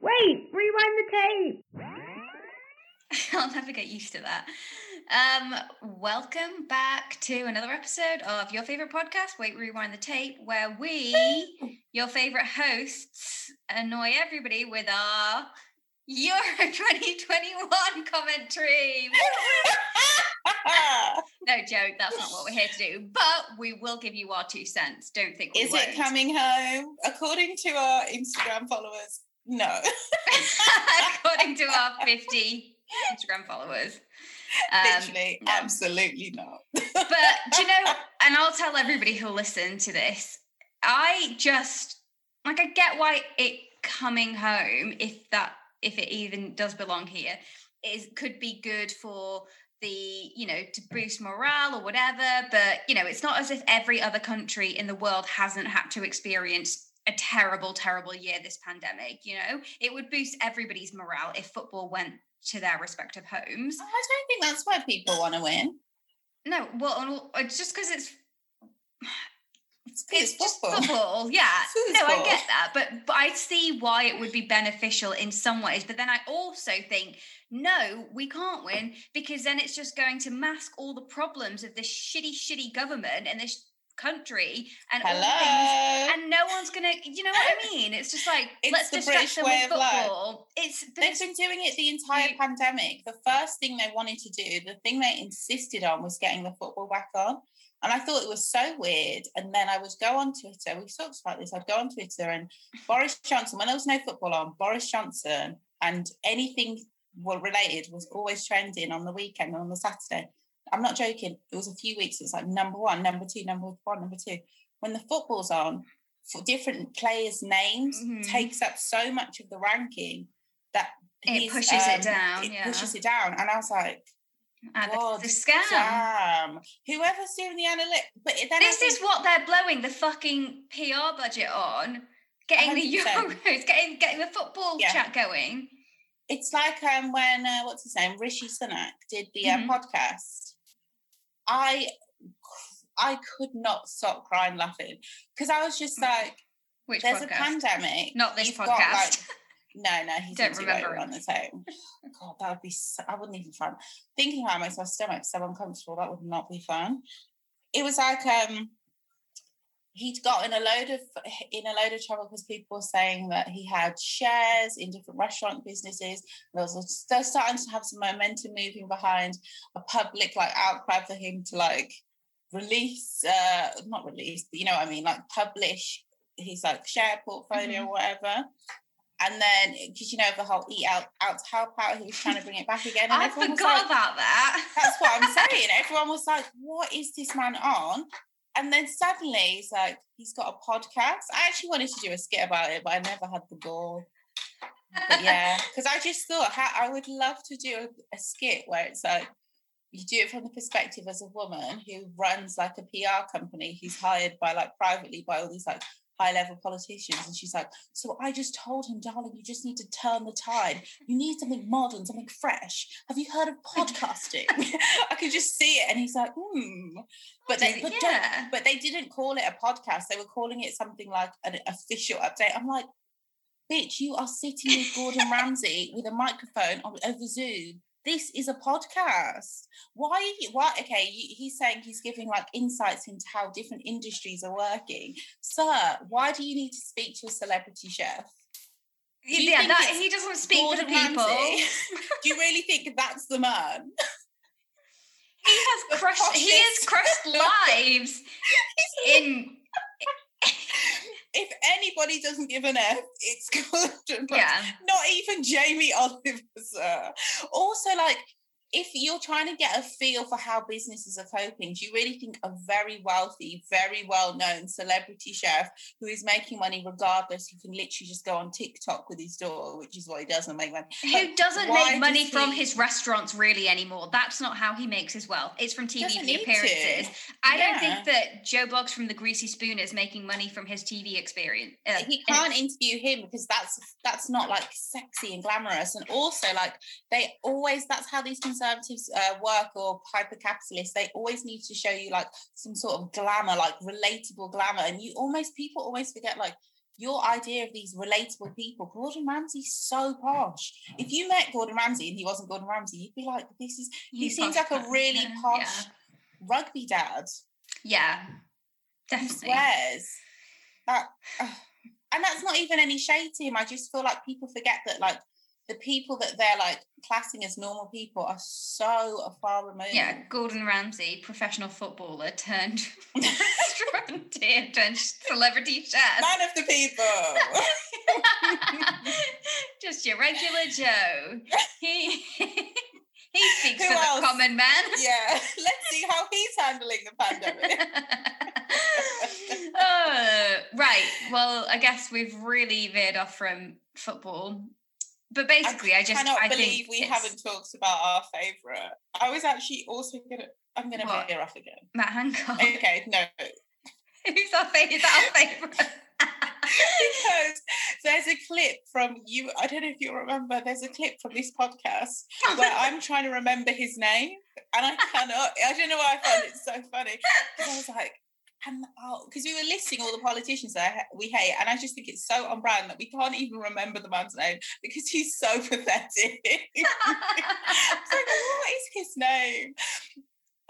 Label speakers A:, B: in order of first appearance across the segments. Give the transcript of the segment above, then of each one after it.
A: Wait, rewind the tape.
B: I'll never get used to that. Um, welcome back to another episode of your favorite podcast, Wait, Rewind the Tape, where we, your favorite hosts, annoy everybody with our Euro 2021 commentary. no joke, that's not what we're here to do. But we will give you our two cents. Don't think
C: Is
B: won't.
C: it coming home? According to our Instagram followers, no.
B: According to our 50 Instagram followers. Um,
C: Literally,
B: no.
C: absolutely not.
B: but do you know and i'll tell everybody who'll listen to this i just like i get why it coming home if that if it even does belong here is could be good for the you know to boost morale or whatever but you know it's not as if every other country in the world hasn't had to experience a terrible terrible year this pandemic you know it would boost everybody's morale if football went to their respective homes oh,
C: I don't think that's why people want to win.
B: no well it's just because it's
C: It's,
B: it's just
C: football.
B: football yeah no i get that but but i see why it would be beneficial in some ways but then i also think no we can't win because then it's just going to mask all the problems of this shitty shitty government and this country and all things and no one's gonna you know what i mean it's just like
C: It's
B: let's
C: the
B: distract
C: British
B: them
C: way
B: with
C: of life.
B: football it's
C: They've been doing it the entire
B: You-
C: pandemic. The first thing they wanted to do, the thing they insisted on was getting the football back on. And I thought it was so weird. And then I would go on Twitter, we talked about this, I'd go on Twitter and Boris Johnson, when there was no football on, Boris Johnson and anything well related was always trending on the weekend and on the Saturday. I'm not joking. It was a few weeks. It was like number one, number two, number one, number two. When the football's on, for different players' names
B: Mhm.
C: takes up so much of the ranking that
B: It pushes it
C: um,
B: down,
C: It
B: yeah.
C: pushes it down, and I was like,
B: uh, the, the scam
C: "Damn, whoever's doing the analytics." But
B: This is what they're blowing the fucking PR budget on. Getting the
C: 100%.
B: Euros, getting getting the football
C: Yeah.
B: chat going.
C: it's like um when uh, what's his name Rishi Sunak did the uh,
B: Mhm.
C: podcast. I I could not stop crying laughing because I was just like,
B: Which
C: "There's
B: podcast?
C: a pandemic."
B: Not this
C: You've got, like,
B: podcast.
C: No, no, he's
B: Don't remember
C: it on the tone. God, that would be. So, I wouldn't even fun. Thinking about it makes my stomach so uncomfortable. That would not be fun. It was like um, he'd got in a load of in a load of trouble because people were saying that he had shares in different restaurant businesses. There was they're starting to have some momentum moving behind a public like outcry for him to like release, uh, not release, but you know what I mean, like publish his like share portfolio or whatever. And then, because you know the whole eat out, out to help out, he was trying to bring it back again. And
B: I forgot
C: like,
B: about that.
C: That's what I'm saying. Everyone was like, "What is this man on?" And then suddenly he's like, "He's got a podcast." I actually wanted to do a skit about it, but I never had the gall. But yeah, because I just thought how, I would love to do a, a skit where it's like you do it from the perspective as a woman who runs like a PR company who's hired by like privately by all these like high level politicians. And she's like so i just told him darling you just need to turn the tide. You need something modern something fresh. Have you heard of podcasting? I could just see it. And he's like hmm. But they but,
B: yeah.
C: but they didn't call it a podcast. They were calling it something like an official update. I'm like bitch you are sitting with gordon ramsay with a microphone on over zoom this is a podcast why are you why okay he's saying he's giving like insights into how different industries are working sir why do you need to speak to a celebrity chef
B: yeah, that he doesn't speak for the people.
C: Do you really think that's the man
B: He has crushed. He has crushed lives in.
C: If anybody doesn't give an F, it's Gordon Ramsay.
B: Yeah,
C: not even Jamie Oliver, sir. Also, like, if you're trying to get a feel for how businesses are coping, do you really think a very wealthy, very well known celebrity chef who is making money regardless, who can literally just go on TikTok with his daughter, which is what he does and make money?
B: who doesn't make money
C: does
B: from
C: he-
B: his restaurants really anymore? That's not how he makes his wealth. It's from TV appearances. I don't think that Joe Bloggs from the Greasy Spoon is making money from his TV experience. Uh,
C: he can't interview him because that's that's not like sexy and glamorous and also like they always that's how these conservatives uh, work or hyper capitalists they always need to show you like some sort of glamour like relatable glamour and you almost people always forget like your idea of these relatable people, Gordon Ramsay's so posh. If you met Gordon Ramsay and he wasn't Gordon Ramsay, you'd be like, this is he
B: He's
C: seems like a really
B: Yeah.
C: posh rugby dad.
B: Yeah, definitely.
C: swears. That, ugh. and that's not even any shade to him. I just feel like people forget that like the people that they're like classing as normal people are so far removed.
B: Yeah, Gordon Ramsay, professional footballer turned restaurateur turned celebrity chef.
C: None of the people.
B: Just your regular Joe. He he speaks
C: Who
B: for
C: else?
B: the common man.
C: yeah, let's see how he's handling the pandemic.
B: Uh, right. Well, I guess we've really veered off from football. But basically, I, just
C: cannot
B: I
C: believe
B: think
C: we
B: it's
C: haven't talked about our favourite. I was actually also gonna. I'm gonna
B: What?
C: veer off again.
B: Matt Hancock.
C: Okay, no,
B: Who's our favorite? Is that our favorite?
C: because there's a clip from you. I don't know if you remember. There's a clip from this podcast where I'm trying to remember his name and I cannot. I don't know why I found it so funny. I was like, and because we were listing all the politicians that we hate, and I just think it's so on brand that we can't even remember the man's name because he's so pathetic. like, what is his name?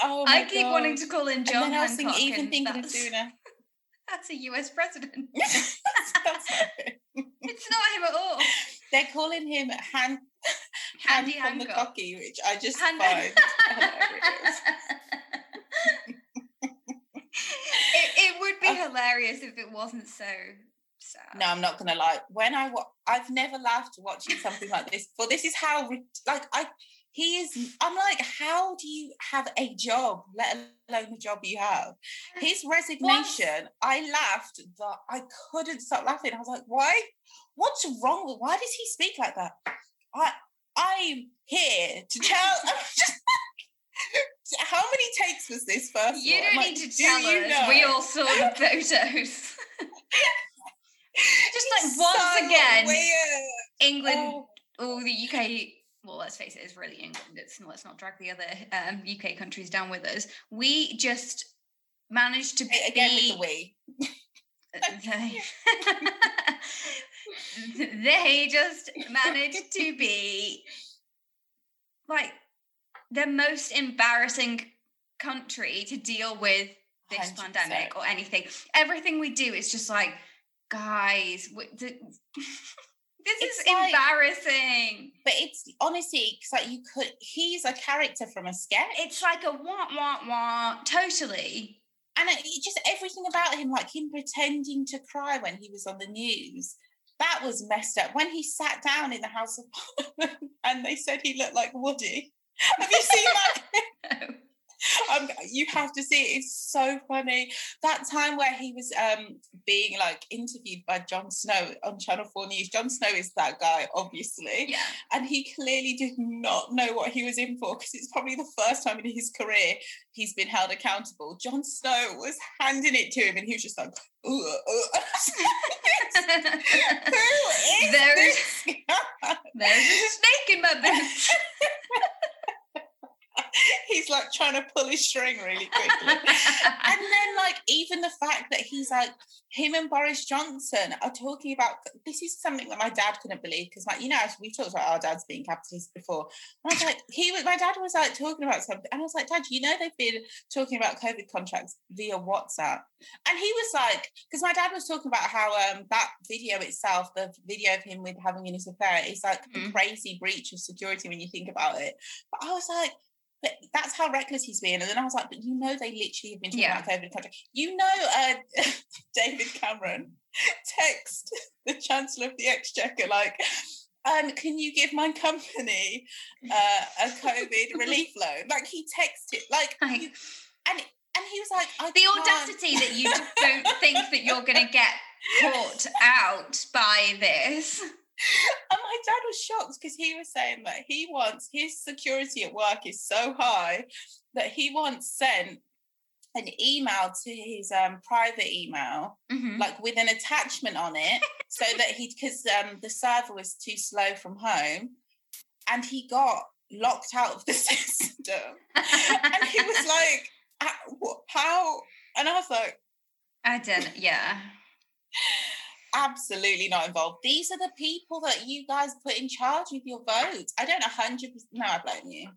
C: Oh, my
B: I keep wanting to call in him
C: And
B: John
C: then I was
B: Hancock.
C: thinking, even thinking of
B: that's,
C: Duna.
B: that's a US president.
C: that's, that's not.
B: It's not him at all.
C: They're calling him Han,
B: Handy
C: Han from the cocky, which I just
B: Hand-
C: find
B: be hilarious if it wasn't so sad.
C: No, I'm not gonna lie. When I wa- I've never laughed watching something like this. But this is how like I he is. I'm like, how do you have a job, let alone the job you have? His resignation. I laughed that I couldn't stop laughing. I was like, why? What's wrong with? Why does he speak like that? I I'm here to tell. How many takes was this first?
B: You don't
C: I'm
B: need to
C: do
B: tell us.
C: know?
B: We all saw the photos. Just like
C: It's
B: once
C: so
B: again,
C: weird.
B: England
C: Oh.
B: or the UK. Well, let's face it, it's really England. It's let's not drag the other um, UK countries down with us. We just managed to
C: Hey, again with the we.
B: they, they just managed to be like the most embarrassing country to deal with this
C: 100%.
B: pandemic or anything. Everything we do is just like, guys, this
C: It's
B: is
C: like-
B: embarrassing.
C: But it's honestly, because like you could, he's a character from a sketch.
B: It's like a wah wah wah. Totally.
C: and it, it just everything about him, like him pretending to cry when he was on the news, that was messed up. When he sat down in the House of Parliament and they said he looked like Woody. Have you seen that? um, you have to see it. It's so funny. That time where he was um, being like interviewed by Jon Snow on Channel 4 News. Jon Snow is that guy, obviously.
B: yeah.
C: and he clearly did not know what he was in for because it's probably the first time in his career he's been held accountable. Jon Snow was handing it to him, and he was just like, "Ugh, ugh." "Who is
B: There
C: this guy?"
B: There's a snake in my boots.
C: He's like trying to pull his string really quickly. and then, like, even the fact that he's like, him and Boris Johnson are talking about this is something that my dad couldn't believe because, like, you know, we talked about our dads being capitalists before. And I was like, he was, my dad was like talking about something, and I was like, Dad, you know, they've been talking about COVID contracts via WhatsApp, and he was like, because my dad was talking about how um that video itself, the video of him with having an affair, is like
B: Mhm.
C: a crazy breach of security when you think about it. But I was like. But that's how reckless he's being. And then I was like, but you know, they literally have been talking
B: Yeah.
C: about COVID contract. You know, uh, David Cameron text the Chancellor of the Exchequer, like, um, can you give my company uh, a COVID relief loan? Like, he texted, like,
B: Like-
C: you- and and he was like,
B: the
C: can't-
B: audacity that you don't think that you're going to get caught out by this.
C: And my dad was shocked because he was saying that he wants his security at work is so high that he once sent an email to his um, private email,
B: Mhm.
C: like with an attachment on it, so that he because um, the server was too slow from home, and he got locked out of the system, and he was like, "Ah, "How?" And I was like,
B: I didn't, Yeah.
C: Absolutely not involved. These are the people that you guys put in charge with your votes. I don't 100%. No, I blame you.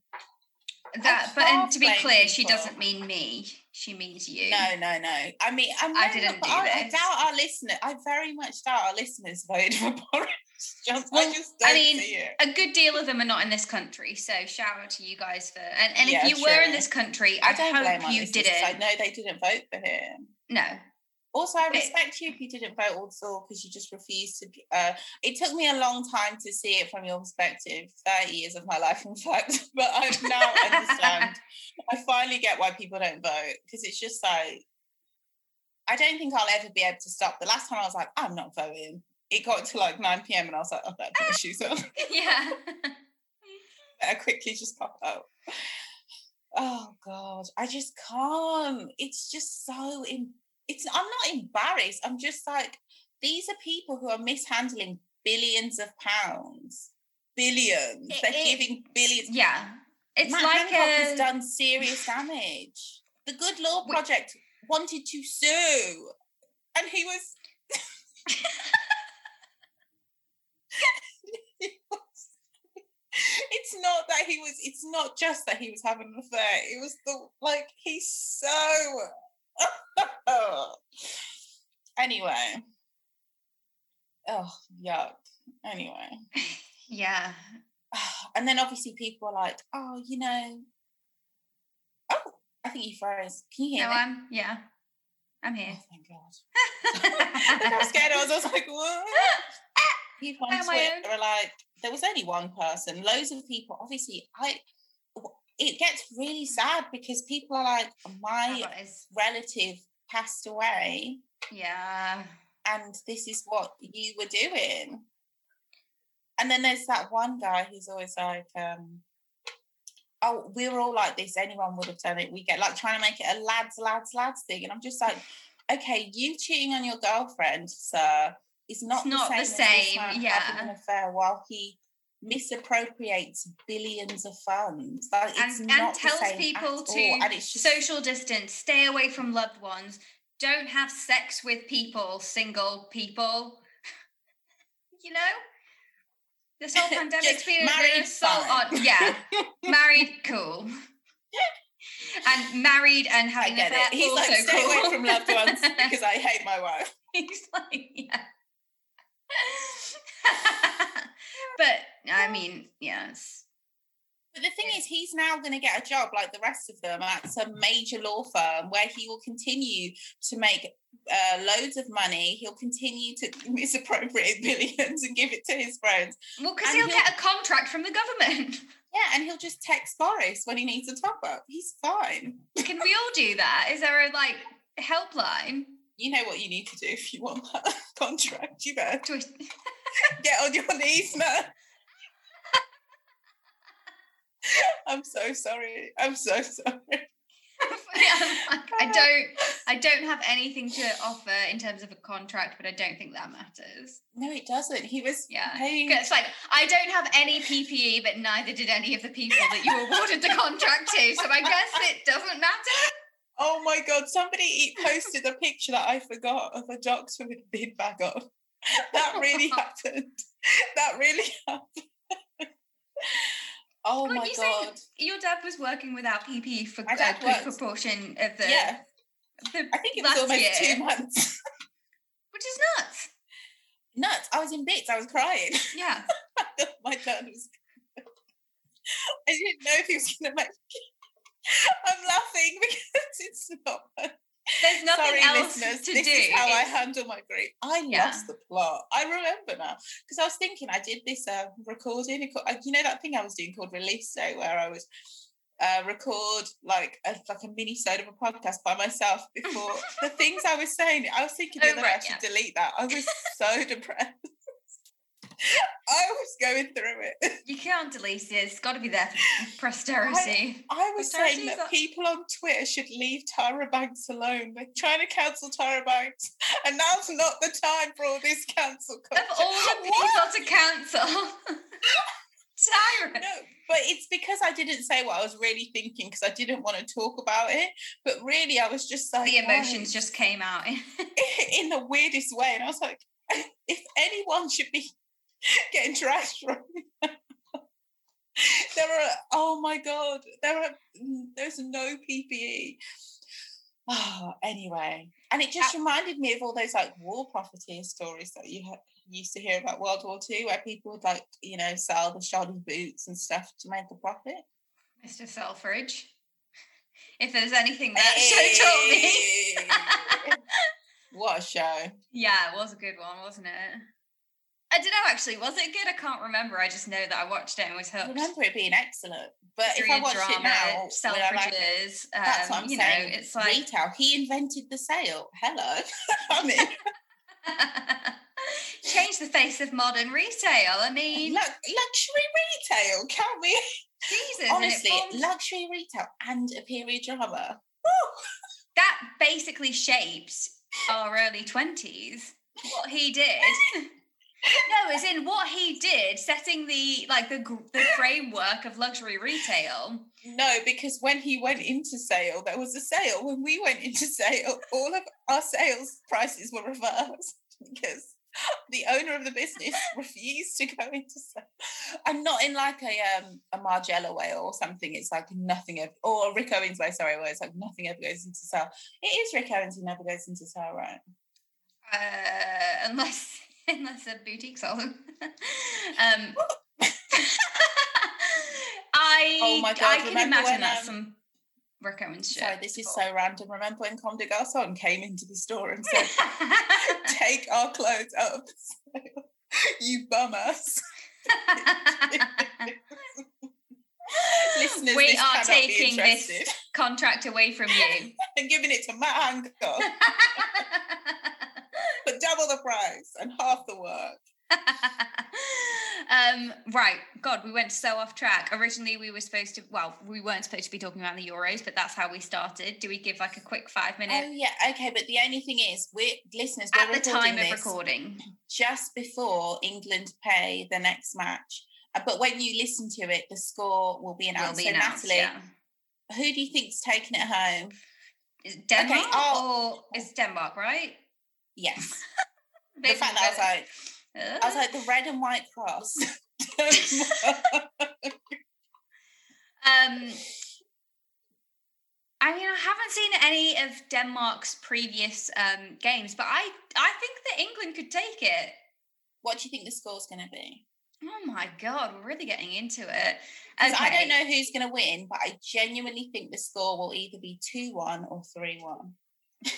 B: That, uh, but and to be clear, she doesn't mean me. She means you.
C: No, no, no. I mean, I'm
B: I didn't do
C: I, I doubt our listeners. I very much doubt our listeners voted for Boris. Just,
B: Well,
C: I just
B: I mean,
C: see it.
B: A good deal of them are not in this country, so shout out to you guys for. And, and
C: Yeah,
B: if you were in this country,
C: I
B: I, hope you
C: 'cause I
B: didn't.
C: know they didn't vote for him.
B: No,
C: Also, I respect you if you didn't vote also because you just refused to. Uh, it took me a long time to see it from your perspective, 30 years of my life, in fact. But I now understand. I finally get why people don't vote because it's just like, I don't think I'll ever be able to stop. The last time I was like, I'm not voting. It got to like 9 p.m. and I was like, oh, put my shoes on.
B: yeah.
C: I quickly just pop out. Oh God, I just can't. It's just so. Em- it's. I'm not embarrassed. I'm just like these are people who are mishandling billions of pounds. Billions.
B: It-
C: They're
B: it-
C: giving billions.
B: yeah. It's
C: Matt
B: like
C: Hancock
B: a.
C: has done serious damage. The Good Law
B: We-
C: Project wanted to sue, and he was. he was- it's not that he was. It's not just that he was having an affair. It was the like he's so. anyway. Oh yuck. Anyway.
B: yeah.
C: and then obviously people are like, oh, you know, oh, I think you froze. Can you hear
B: No,
C: me?
B: I'm. Yeah. I'm here.
C: Oh, thank God. Look how scared I was. I was like, what? People on
B: I
C: Twitter
B: own?
C: are like, there was only one person. Loads of people. Obviously, I. It gets really sad because people are like, my relative passed away,
B: yeah.
C: and this is what you were doing. And then there's that one guy who's always like, um, oh, we're all like this. Anyone would have done it. We get like trying to make it a lads, lads, lads thing. And I'm just like, okay, you cheating on your girlfriend, sir, is not,
B: It's not the
C: the same, this
B: same, yeah.
C: having an affair while he misappropriates billions of funds. Like, it's
B: and, and tells people to.
C: Just
B: social distance, stay away from loved ones, don't have sex with people, single people. you know, this whole pandemic
C: Just
B: experience
C: married,
B: is so
C: fine.
B: odd. Yeah, married, cool. And married and having an affair.
C: He's like,
B: also
C: stay
B: cool.
C: away from loved ones because I hate my wife.
B: He's like, yeah. But I mean, yes.
C: But the thing is, he's now going to get a job like the rest of them at some major law firm where he will continue to make uh, loads of money. He'll continue to misappropriate billions and give it to his friends.
B: Well, because he'll
C: he'll-
B: get a contract from the government.
C: Yeah, and he'll just text Boris when he needs a top up. He's fine.
B: Can we all do that? Is there a like helpline?
C: You know what you need to do if you want that contract. You better get on your knees, man. I'm so sorry. I'm so sorry.
B: I don't. I don't have anything to offer in terms of a contract, but I don't think that matters.
C: No, it doesn't. He was
B: Yeah.
C: paying.
B: It's like I don't have any PPE, but neither did any of the people that you awarded the contract to. So I guess it doesn't matter.
C: Oh my god! Somebody posted a picture that I forgot of a doctor with a bin bag on. That really happened. That really happened. Oh
B: Like
C: my
B: you
C: god!
B: Your dad was working without PPE for a good proportion of the.
C: Yeah,
B: the
C: I think it was
B: last
C: almost
B: year,
C: two months.
B: which is nuts.
C: Nuts! I was in bits. I was crying.
B: Yeah.
C: my dad was. I didn't know if he was going to make. I'm laughing because it's not.
B: There's nothing
C: Sorry,
B: else
C: listeners.
B: to
C: this
B: do.
C: is how I handle my grief. I
B: Yeah.
C: lost the plot. I remember now because I was thinking I did this uh, recording. You know that thing I was doing called Release Day, where I was uh, record like a, like a mini sode of a podcast by myself before the things I was saying. I was thinking the
B: Oh,
C: other day I
B: right,
C: should delete that. I was so depressed. I was going through it.
B: You can't delete it. It's got to be there for posterity.
C: I was
B: Authorities
C: saying that people on Twitter should leave Tyra Banks alone. They're trying to cancel Tyra Banks, and now's not the time for all this cancel culture.
B: Of all the people
C: What?
B: to cancel, Tyra.
C: No, but it's because I didn't say what I was really thinking because I didn't want to talk about it. But really, I was just like
B: The emotions just came out.
C: in the weirdest way, and I was like, if anyone should be getting trashed right there are oh my god, there are mm, there's no PPE. Oh, anyway, and it just reminded me of all those like war profiteer stories that you ha- used to hear about World War Two, where people would like you know sell the shoddy boots and stuff to make a profit.
B: Mr. Selfridge. If there's anything that show taught me.
C: what a show.
B: Yeah, it was a good one, wasn't it? I don't know actually. Was it good? I can't remember. I just know that I watched it and was hooked.
C: I remember it being excellent. But if I watched it now, I like it?
B: Selfridges,
C: that's what
B: um,
C: I'm
B: you
C: saying.
B: know, it's like
C: retail. He invented the sale. Hello. I mean,
B: change the face of modern retail. I mean,
C: lu- luxury retail. Can we?
B: Jesus,
C: Honestly,
B: forms-
C: luxury retail and a period drama.
B: that basically shaped our early twenties. What he did. No, as in what he did, setting the like the the framework of luxury retail.
C: No, because when he went into sale, there was a sale. When we went into sale, all of our sales prices were reversed because the owner of the business refused to go into sale. And not in like a um a Margiela way or something. It's like nothing ever or Rick Owens way, sorry, where it's like nothing ever goes into sale. It is Rick Owens who never goes into sale, right?
B: Uh, unless unless a boutique salon. um, I
C: Oh my
B: I can imagine
C: when,
B: that's
C: um,
B: some Rick Owens shit.
C: Sorry, this is so random. Remember when Comme des Garçons came into the store and said, take our clothes the sale, you bum ass. Listeners,
B: we are taking this contract away from you.
C: and giving it to Matt Hancock double the price and half the work.
B: um, right, God, we went so off track. Originally, we were supposed to. Well, we weren't supposed to be talking about the Euros, but that's how we started. Do we give like a quick five minute
C: Oh yeah, okay. But the only thing is, we're listeners. We're
B: at the time of recording?
C: just before England play the next match. Uh, But when you listen to it, the score will be
B: Will
C: announced. so. Natalie,
B: Yeah.
C: who do you think's taking it home?
B: Is Denmark
C: I'll-
B: or is Denmark right?
C: Yes. the fact that I was like, I was like the red and white cross.
B: Um, I mean, I haven't seen any of Denmark's previous um, games, but I I think that England could take it.
C: what do you think the score's going to be?
B: Oh my god, we're really getting into it.
C: 'Cause I don't know who's going to win, but I genuinely think the score will either be 2 1 or 3 1.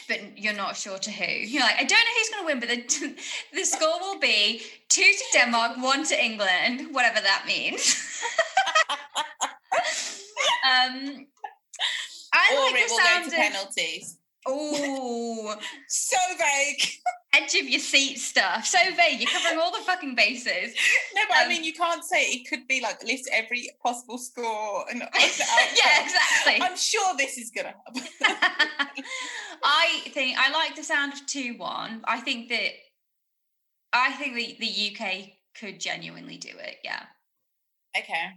B: But you're not sure to who. You're like, I don't know who's going to win, but the the score will be two to Denmark, one to England, whatever that means. um, I
C: Or
B: like
C: it
B: the
C: will go
B: sound
C: to
B: of
C: penalties.
B: oh
C: So vague.
B: Edge of your seat stuff. So vague. You're covering all the fucking bases.
C: No, but I
B: Um,
C: mean, you can't say it could be like list every possible score and
B: yeah, exactly.
C: I'm sure this is going to happen.
B: I think I like the sound of two one. I think that I think the, the UK could genuinely do it. Yeah.
C: Okay.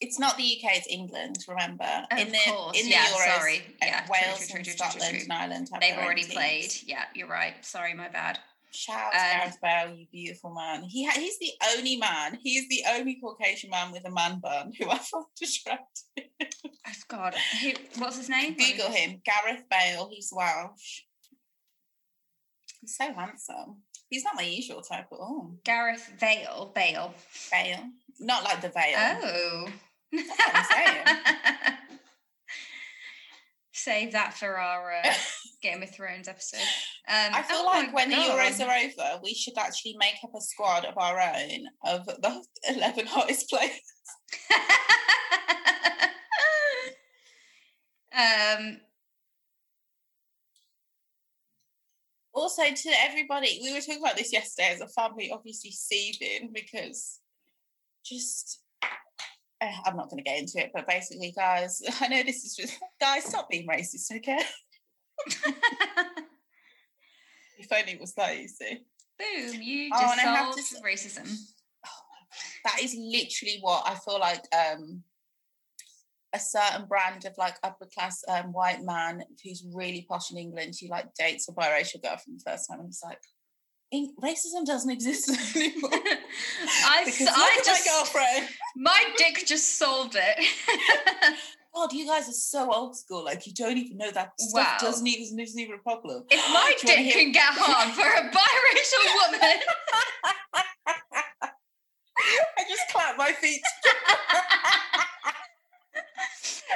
C: It's not the UK, it's England, remember?
B: Of
C: in the
B: course,
C: in the
B: yeah,
C: Euros,
B: sorry.
C: uh,
B: Yeah,
C: Wales
B: true, true,
C: and
B: true,
C: Scotland and Ireland have
B: They've already played. Yeah, you're right. Sorry, my bad.
C: Shout out to
B: Um,
C: Gareth Bale, you beautiful man. He ha- he's the only man. He's the only Caucasian man with a man bun who I find attractive.
B: Oh, God, who, what's his name?
C: Google
B: just-
C: him, Gareth Bale. He's Welsh. He's so handsome. He's not my usual type at all.
B: Gareth Vale. Bale.
C: Bale, not like the veil.
B: Oh.
C: What I'm saying.
B: Save that for our uh, Game of Thrones episode. Um,
C: I feel
B: oh
C: like when the Euros are over, we should actually make up a squad of our own of the 11 hottest players.
B: um,
C: Also, to everybody, we were talking about this yesterday as a family, obviously seething because just. I'm not going to get into it, but basically, guys, I know this is just. Guys, stop being racist, okay? If only it was that easy.
B: boom, you
C: Oh,
B: just
C: and I have to
B: racism.
C: That is literally what I feel like um, a certain brand of like upper class um, white man who's really posh in England, who like dates a biracial girl from the first time. And it's like, in, racism doesn't exist anymore.
B: I,
C: because
B: I just,
C: my girlfriend.
B: my dick just solved it.
C: God, you guys are so old school. Like you don't even know that stuff
B: Wow.
C: doesn't even isn't even a problem.
B: if my
C: Do you wanna
B: dick
C: hear-
B: can get hard for a biracial woman,
C: I just clap my feet.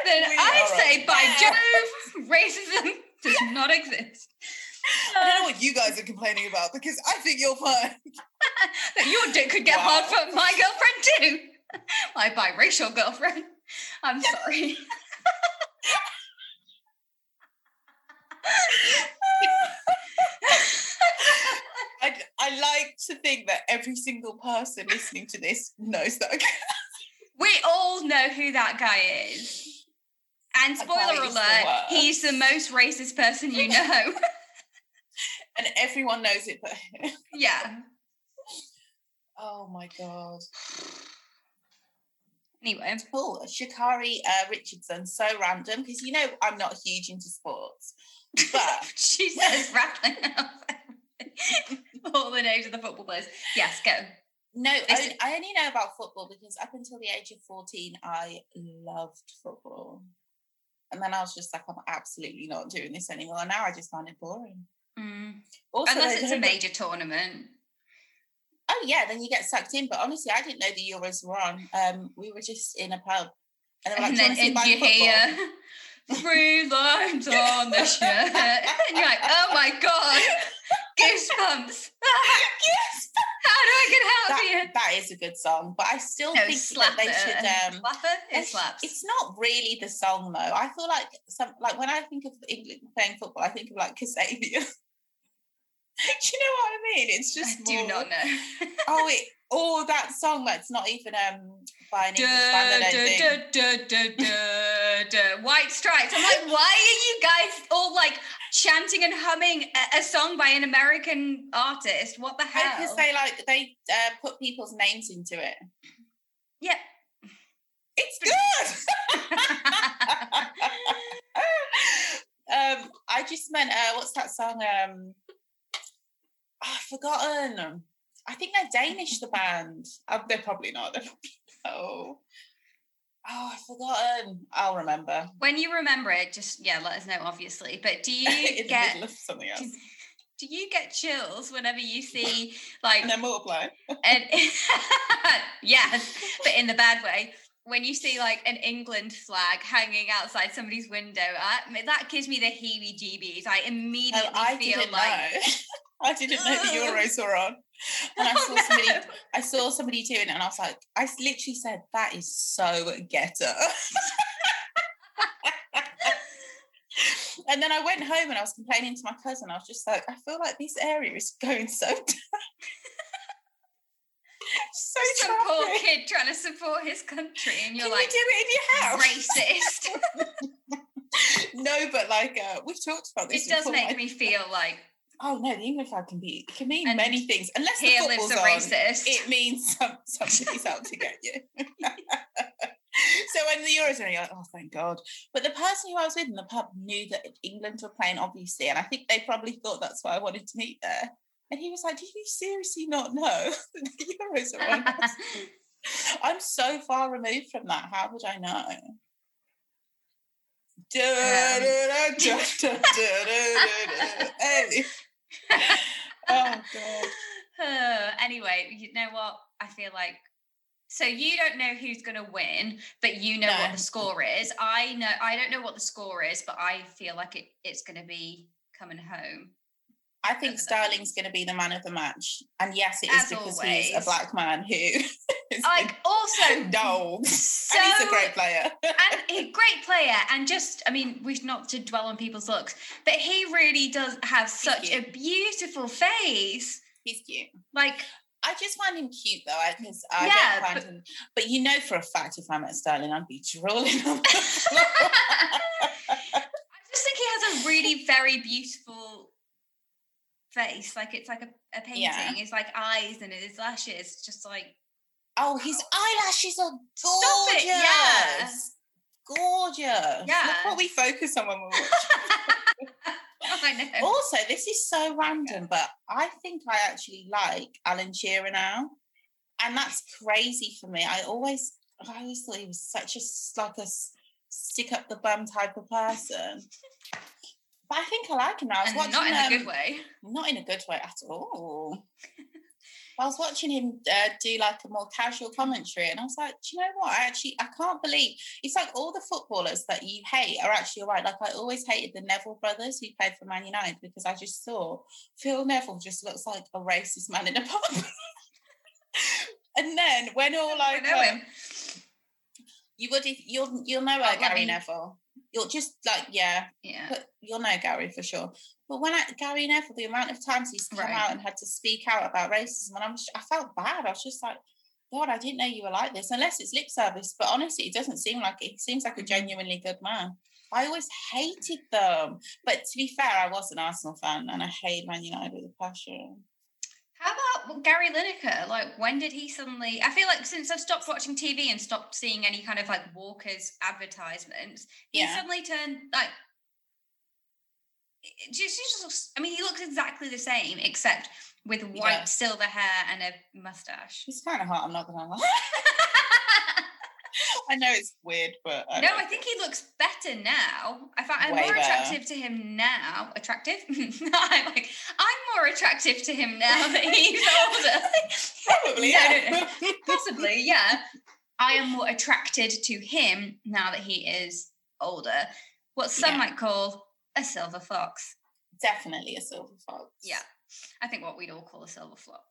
B: then
C: We
B: I say, by. Jove, racism does not exist.
C: I don't know what you guys are complaining about because I think you're fine.
B: that your dick could get
C: Wow.
B: hard for my girlfriend too. My biracial girlfriend. I'm sorry.
C: I, I like to think that every single person listening to this knows that.
B: We all know who that guy is. And spoiler
C: is the
B: alert, he's the most racist person you know.
C: And everyone knows it, but
B: yeah.
C: oh my god.
B: Anyway,
C: Oh, Sha'Carri uh, Richardson, so random because you know I'm not huge into sports, but
B: she says rattling all the names of the football players. Yes, go.
C: no, I, I only know about football because up until the age of 14, I loved football. And then I was just like, I'm absolutely not doing this anymore. And now I just find it boring.
B: Mm.
C: Also,
B: Unless it's a major tournament.
C: Oh yeah, then you get sucked in. But honestly, I didn't know the Euros were on. Um, we were just in a pub, and they were like,
B: and
C: "Do you
B: then
C: want to see
B: and you hear three Lions on the shirt. and you're like, oh my God, goosebumps. How do I get out
C: that,
B: of here?
C: that is a good song. But I still
B: No,
C: think
B: slap
C: that they should. Um,
B: Slapper? It slaps.
C: It's not really the song though. I feel like some like when I think of England playing football, I think of like Kasabian. do you know what I mean? It's just
B: I
C: just
B: do
C: more-
B: not know.
C: Oh, it oh that song that's not even um by an English band. I don't think.
B: White stripes. I'm like, why are you guys all like chanting and humming a, a song by an American artist? What the hell?
C: Because they like they uh, put people's names into it.
B: yeah.
C: It's good. um, I just meant uh, what's that song? Um, I've forgotten. I think they're Danish. The band. Uh, they're probably not. They're probably no. Oh, I've forgotten. I'll remember.
B: When you remember it, just yeah, let us know, obviously. But do you get
C: something else.
B: do, you get chills whenever you see like
C: And then multiply.
B: an yes, but in the bad way. When you see like an England flag hanging outside somebody's window, I, that gives me the heebie-jeebies. I
C: Oh,
B: immediately
C: I
B: feel like.
C: I didn't know the Euros were on. And I
B: Oh,
C: saw somebody. I saw somebody doing it and I was like, I literally said, that is so ghetto. and then I went home and I was complaining to my cousin. I was just like, I feel like this area is going so down. so
B: some poor kid trying to support his country, and you're
C: Can
B: like
C: you do it in your house?
B: racist.
C: no, but like uh, we've talked about this.
B: it does
C: before,
B: make me feel like
C: Oh no, the England flag can be it can mean
B: And
C: many things. Unless the
B: lives
C: football's
B: a
C: on,
B: racist.
C: it means some, somebody's out to get you. so when the Euros are you're like, oh, thank God. But the person who I was with in the pub knew that England were playing, obviously, and I think they probably thought that's why I wanted to meet there. And he was like, "Do you seriously not know the Euros are on? I'm so far removed from that. How would I know? Um, da, Oh God.
B: Uh, anyway, you know what? I feel like so you don't know who's going to win, but you know what the score is. I know I don't know what the score is, but I feel like it, it's going to be coming home.
C: I think Sterling's going to be the man of the match, and yes, it is
B: As
C: because he's a black man who is
B: Like also
C: no,
B: so
C: and he's a great player.
B: and a great player and just i mean we've not to dwell on people's looks but he really does have such a beautiful face
C: he's cute.
B: like
C: I just find him cute though, I because I
B: Yeah,
C: don't find
B: but-
C: him. But you know for a fact, if I met Sterling, I'd be drooling. on the floor.
B: I just think he has a really very beautiful face. Like it's like a, a painting.
C: Yeah.
B: It's like eyes and his lashes, just like
C: oh, his eyelashes are gorgeous.
B: yeah.
C: Gorgeous.
B: Yeah.
C: Look what we focus on when we're watching.
B: I know.
C: Also, this is so random, but I think I actually like Alan Shearer now, and that's crazy for me. I always, I always thought he was such a like a stick up the bum type of person. But I think I like him now. I was
B: And
C: watching
B: not in a good
C: um,
B: way.
C: not in a good way at all. I was watching him uh, do like a more casual commentary, and I was like, do you know what? I actually I can't believe it's like all the footballers that you hate are actually all right. Like I always hated the Neville brothers who played for Man United because I just thought Phil Neville just looks like a racist man in a pub. and then when all
B: I
C: like
B: know
C: um,
B: him.
C: you would if you'll you'll know uh,
B: Oh,
C: Gary Neville. You'll just like yeah,
B: Yeah.
C: but you'll know Gary for sure. But when I, Gary Neville, the amount of times he's come
B: Right.
C: out and had to speak out about racism, and I'm, I felt bad. I was just like, God, I didn't know you were like this. Unless it's lip service, but honestly, it doesn't seem like it. He seems like a
B: Mhm.
C: genuinely good man. I always hated them, but to be fair, I was an Arsenal fan, and I hate Man United with a passion.
B: How about Gary Lineker? Like, when did he suddenly? I feel like since I've stopped watching TV and stopped seeing any kind of like Walker's advertisements, he
C: Yeah.
B: suddenly turned like. Just, just looks, I mean, he looks exactly the same, except with white
C: does.
B: silver hair and a mustache.
C: He's kind of hot. I'm not gonna lie. I know it's weird, but I
B: no, I think he looks better now. I find I'm
C: Way
B: more
C: better.
B: attractive to him now. Attractive? I'm like, I'm more attractive to him now that he's older.
C: Probably, yeah.
B: no. Possibly, yeah. I am more attracted to him now that he is older. What some
C: Yeah.
B: might call a silver fox.
C: Definitely a silver fox.
B: Yeah. I think what we'd all call a silver fox.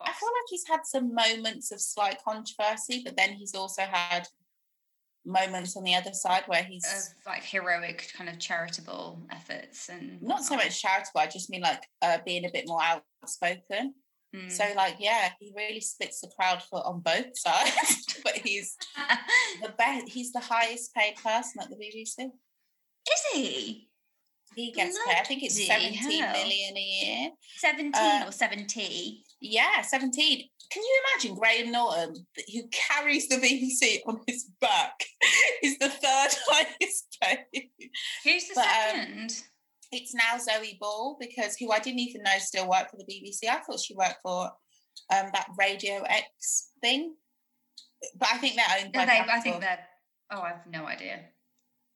C: I feel like he's had some moments of slight controversy, but then he's also had moments on the other side where he's
B: of like heroic kind of charitable efforts and
C: not so much charitable. I just mean like uh, being a bit more outspoken.
B: Mm.
C: So like, yeah, he really splits the crowd for on both sides. but he's the best. He's the highest paid person at the BBC.
B: is he
C: He gets paid. I think it's seventeen
B: hell.
C: million a year.
B: 17
C: Uh,
B: or 70?
C: Yeah, 17. Can you imagine Graham Norton, who carries the BBC on his back, is the third highest paid?
B: Who's the
C: but, um,
B: second?
C: It's now Zoe Ball, because who I didn't even know still worked for the BBC. I thought she worked for um, that Radio X thing. But I think they're owned by
B: they, I think they're. Oh, I have no idea.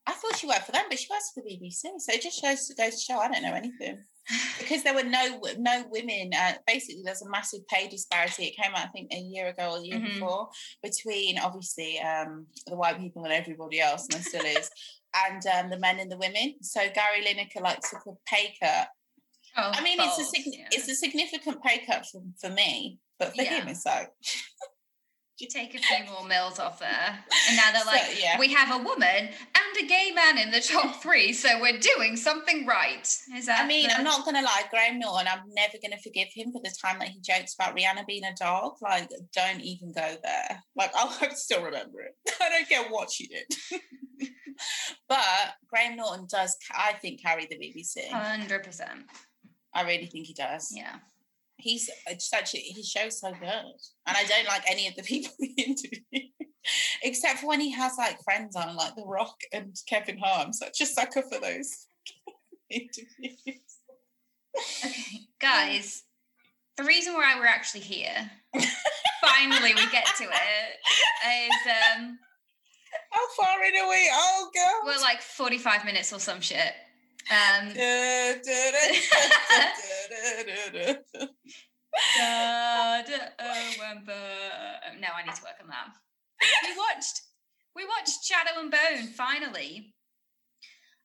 C: I thought she worked for them, but she works for the BBC. So it just shows goes to show I don't know anything. Because there were no no women. Uh, basically, there's a massive pay disparity. It came out, I think, a year ago or the year
B: Mhm.
C: before between obviously um, the white people and everybody else, and there still is, and um, the men and the women. So Gary Lineker like took a pay cut.
B: Oh,
C: I mean, it's a sign
B: yeah.
C: it's a significant pay cut for, for me, but for him,
B: Yeah.
C: it's like
B: You take a few more mils off there, and now they're
C: So,
B: like,
C: yeah.
B: we have a woman and a gay man in the top three, so we're doing something right. Is that?
C: I mean,
B: the-
C: I'm not gonna lie, Graham Norton. I'm never gonna forgive him for the time that he jokes about Rihanna being a dog. Like, don't even go there. Like, I'll still remember it. I don't care what she did. but Graham Norton does, I think, carry the BBC.
B: Hundred percent.
C: I really think he does.
B: Yeah.
C: He's actually his show's so good, and I don't like any of the people he interviews, except for when he has like friends on, like The Rock and Kevin Hart. I'm such a sucker for those interviews.
B: Okay, guys. The reason why we're actually here, finally we get to it, is um
C: How far in are we? Oh, God.
B: we're like forty-five minutes or some shit. Um, oh, no, I need to work on that. We watched, we watched Shadow and Bone finally.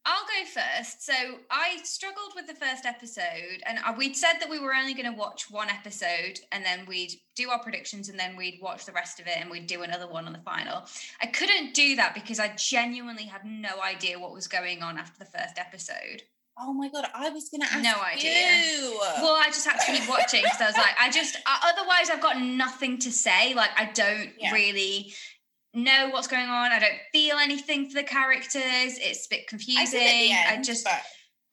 B: I'll go first. So I struggled with the first episode, and uh, we'd said that we were only going to watch one episode, and then we'd do our predictions, and then we'd watch the rest of it, and we'd do another one on the final. I couldn't do that because I genuinely had no idea what was going on after the first episode.
C: Oh my god, I was gonna ask
B: No idea.
C: you.
B: Well, I just had to keep watching because I was like, I just, uh, otherwise, I've got nothing to say. Like, I don't
C: Yeah.
B: really know what's going on. I don't feel anything for the characters. It's a bit
C: I
B: confusing.
C: at the
B: I just,
C: but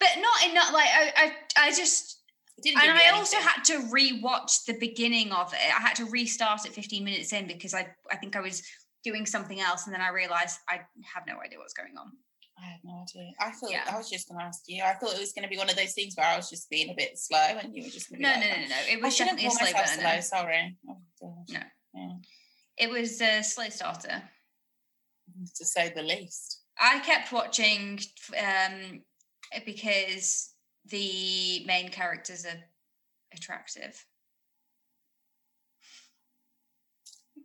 B: but not enough. Like, I, I, I just,
C: didn't
B: and I also had to re-watch the beginning of it. I had to restart at 15 minutes in because I, I think I was doing something else, and then I realized I have no idea what's going on.
C: I have no idea. I thought
B: Yeah.
C: I was just going to ask you. I thought it was going to be one of those things where I was just being a bit slow, and you were just going to
B: No,
C: be
B: no,
C: like,
B: no, no, no. It
C: I
B: was
C: shouldn't
B: definitely a slow burner.
C: slow. Sorry. Oh, God.
B: No.
C: Yeah.
B: It was a slow starter.
C: To say the least.
B: I kept watching um, because the main characters are attractive.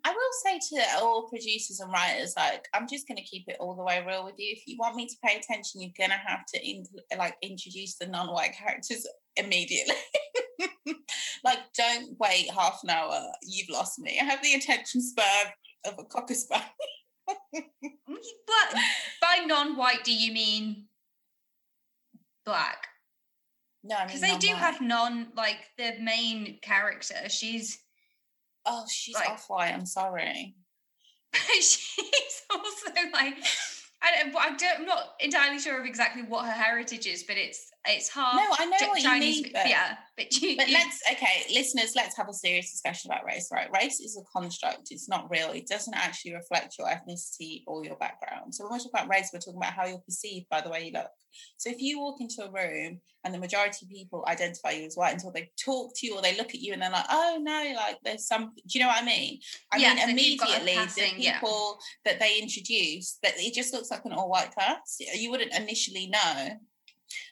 C: I will say to all producers and writers, like, I'm just going to keep it all the way real with you. If you want me to pay attention, you're going to have to in, like introduce the non-white characters immediately. like, don't wait half an hour. You've lost me. I have the attention span of a cocker spaniel.
B: But by non-white, do you mean black?
C: No, I mean
B: Because they do have non, like the main character. She's
C: Oh, she's
B: like-
C: off white. I'm sorry.
B: she's also like I don't, I don't, I'm not entirely sure of exactly what her heritage is, but it's it's half
C: No, I know
B: Ch-
C: what
B: Chinese.
C: you mean. But,
B: yeah, but you,
C: but
B: you-
C: let's okay, listeners. Let's have a serious discussion about race. Right, race is a construct. It's not real. It doesn't actually reflect your ethnicity or your background. So when we talk about race, we're talking about how you're perceived by the way you look. So if you walk into a room and the majority of people identify you as white until they talk to you or they look at you and they're like, oh no, like there's some. Do you know what I mean? I
B: Yeah,
C: mean,
B: so if you've got a
C: immediately
B: passing-
C: the
B: yeah.
C: people that they introduce that it just looks like an all-white class. You wouldn't initially know.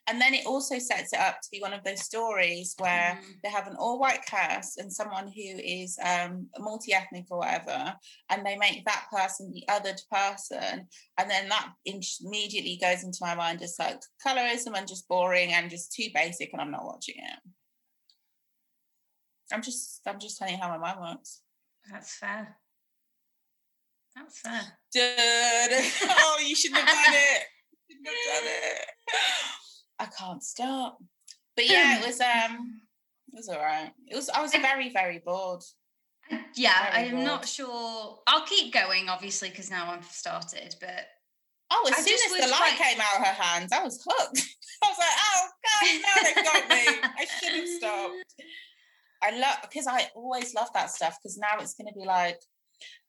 C: And then it also sets it up to be one of those stories where
B: Mm.
C: they have an all-white cast and someone who is um, multi-ethnic or whatever, and they make that person the othered person, and then that immediately goes into my mind as like colorism and just boring and just too basic, and I'm not watching it. I'm just, I'm just telling you how my mind works.
B: that's fair. That's fair.
C: Dude. oh, you shouldn't have done it. You shouldn't have done it. I can't stop. But yeah, it was um it was all right. It was I was very, very bored.
B: Yeah,
C: Very
B: I'm not sure. I'll keep going, obviously, because now I've started. But
C: Oh, as
B: I
C: soon as the light
B: quite-
C: came out of her hands, I was hooked. I was like, oh god, now they got me. I should have stopped. I love because I always love that stuff because now it's gonna be like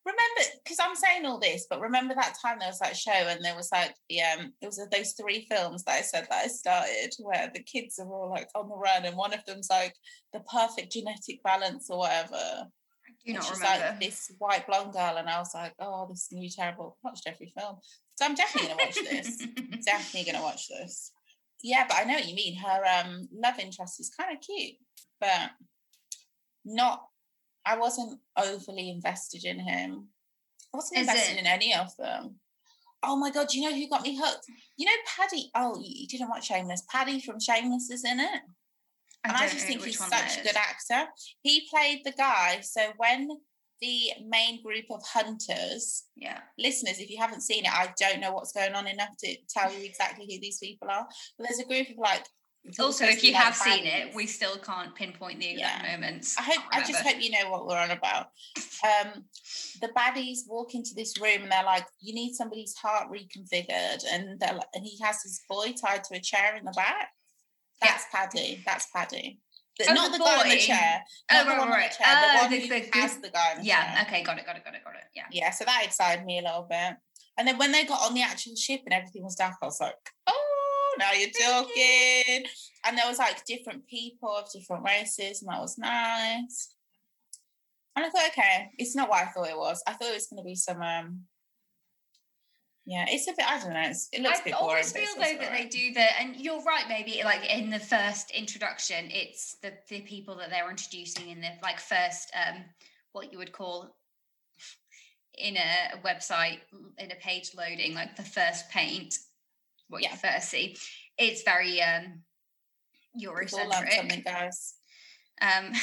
C: remember because I'm saying all this, but remember that time there was that show and there was like the um it was those three films that I said that I started where the kids are all like on the run and one of them's like the perfect genetic balance or whatever.
B: I do not
C: she's
B: remember.
C: like this white blonde girl, and I was like, oh, this be terrible. I watched every film. So I'm definitely gonna watch this. definitely gonna watch this. Yeah, but I know what you mean. Her um love interest is kind of cute, but not I wasn't overly invested in him. I wasn't
B: Is
C: invested
B: it-
C: in any of them. Oh my god, you know who got me hooked? You know Paddy. Oh, you you didn't watch Shameless. Paddy from Shameless is in it.
B: I
C: And I, just think he's such a good actor. He played the guy. So when the main group of hunters,
B: Yeah.
C: listeners, if you haven't seen it, I don't know what's going on enough to tell you exactly who these people are. But there's a group of like.
B: Also, if you have seen it, we still can't pinpoint the exact
C: Yeah.
B: moments.
C: I hope. I just hope you know what we're on about. Um, the baddies walk into this room and they're like, "You need somebody's heart reconfigured," and they're like, and he has his boy tied to a chair in the back.
B: Yeah.
C: That's Paddy. That's Paddy. The-
B: Oh,
C: not
B: the
C: the, guy on the chair.
B: Oh,
C: Not the
B: right,
C: on
B: right.
C: the chair. The
B: Oh,
C: one
B: the-
C: who
B: the
C: has the guy
B: Yeah.
C: chair.
B: Okay. Got it. Got it. Got it. Got it. Yeah.
C: Yeah. So that excited me a little bit. And then when they got on the actual ship and everything was dark, I was like, "Oh, now you're talking." And there was like different people of different races, and that was nice. And I thought, okay, it's not what I thought it was. I thought it was going to be some. um Yeah, it's a bit. I don't know. It's, it looks a
B: I
C: bit boring.
B: always feel though that they do the, and you're right. Maybe like in the first introduction, it's the the people that they're introducing in the like first um what you would call in a website in a page loading, like the first paint, what
C: Yeah.
B: you first see. It's very um
C: learned something,
B: Eurocentric.
C: guys.
B: Um,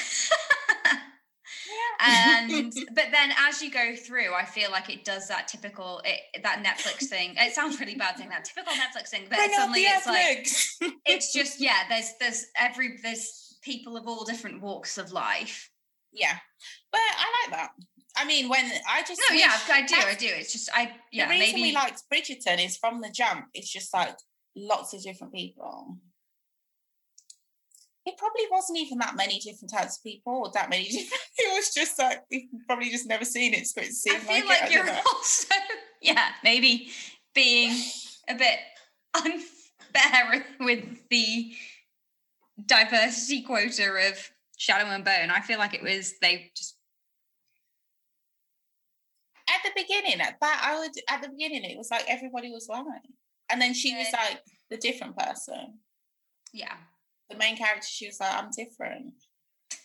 B: yeah, and but then as you go through, I feel like it does that typical it, that Netflix thing. It sounds really bad saying that typical Netflix thing, but suddenly it's like it's just yeah. There's there's every there's people of all different walks of life.
C: yeah, but I like that. I mean, when I just
B: No, yeah, I do, I do. It's just I yeah
C: the reason
B: maybe
C: we liked Bridgerton is from the jump. It's just like lots of different people. It probably wasn't even that many different types of people or that many different. It was just like we've probably just never seen it, so it
B: I feel
C: like,
B: like
C: it.
B: You're also yeah maybe being a bit unfair with the diversity quota of Shadow and Bone. I feel like it was they just
C: the beginning, at that I would at the beginning it was like everybody was lying. And then she was like the different person.
B: yeah.
C: The main character, she was like, I'm different.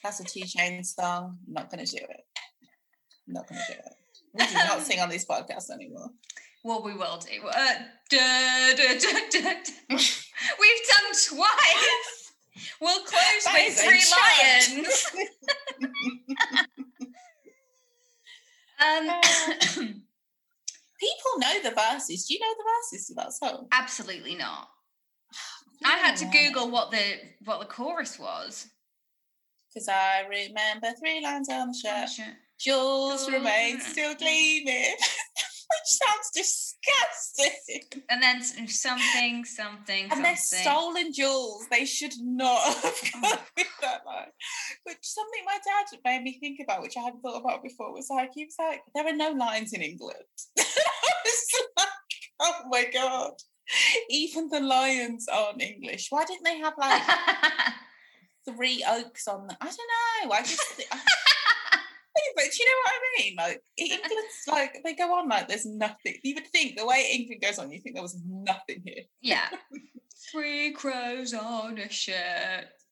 C: That's a 2 Chainz song. I'm not gonna do it. I'm not gonna do it. We do not sing on this podcast anymore.
B: Well, we will do. Uh, duh, duh, duh. We've done twice. We'll close
C: That
B: with three lions. Um,
C: People know the verses. Do you know the verses to that song?
B: absolutely not. I had to Google what the what the chorus was.
C: Because I remember three lions on the shirt.
B: shit.
C: Jewels
B: Jewels
C: remain
B: remain.
C: still gleaming. Which sounds disgusting.
B: And then something, something,
C: And they're stolen jewels. They should not have
B: Oh.
C: with that line. Which something my dad made me think about, which I hadn't thought about before, was like, he was like, there are no lions in England. I was like, oh my God. Even the lions aren't English. Why didn't they have like three oaks on them? I don't know. I just. I, but do you know what I mean? Like England's like they go on like there's nothing. You would think the way England goes on, you think there was nothing here.
B: yeah. Three crows on a shirt.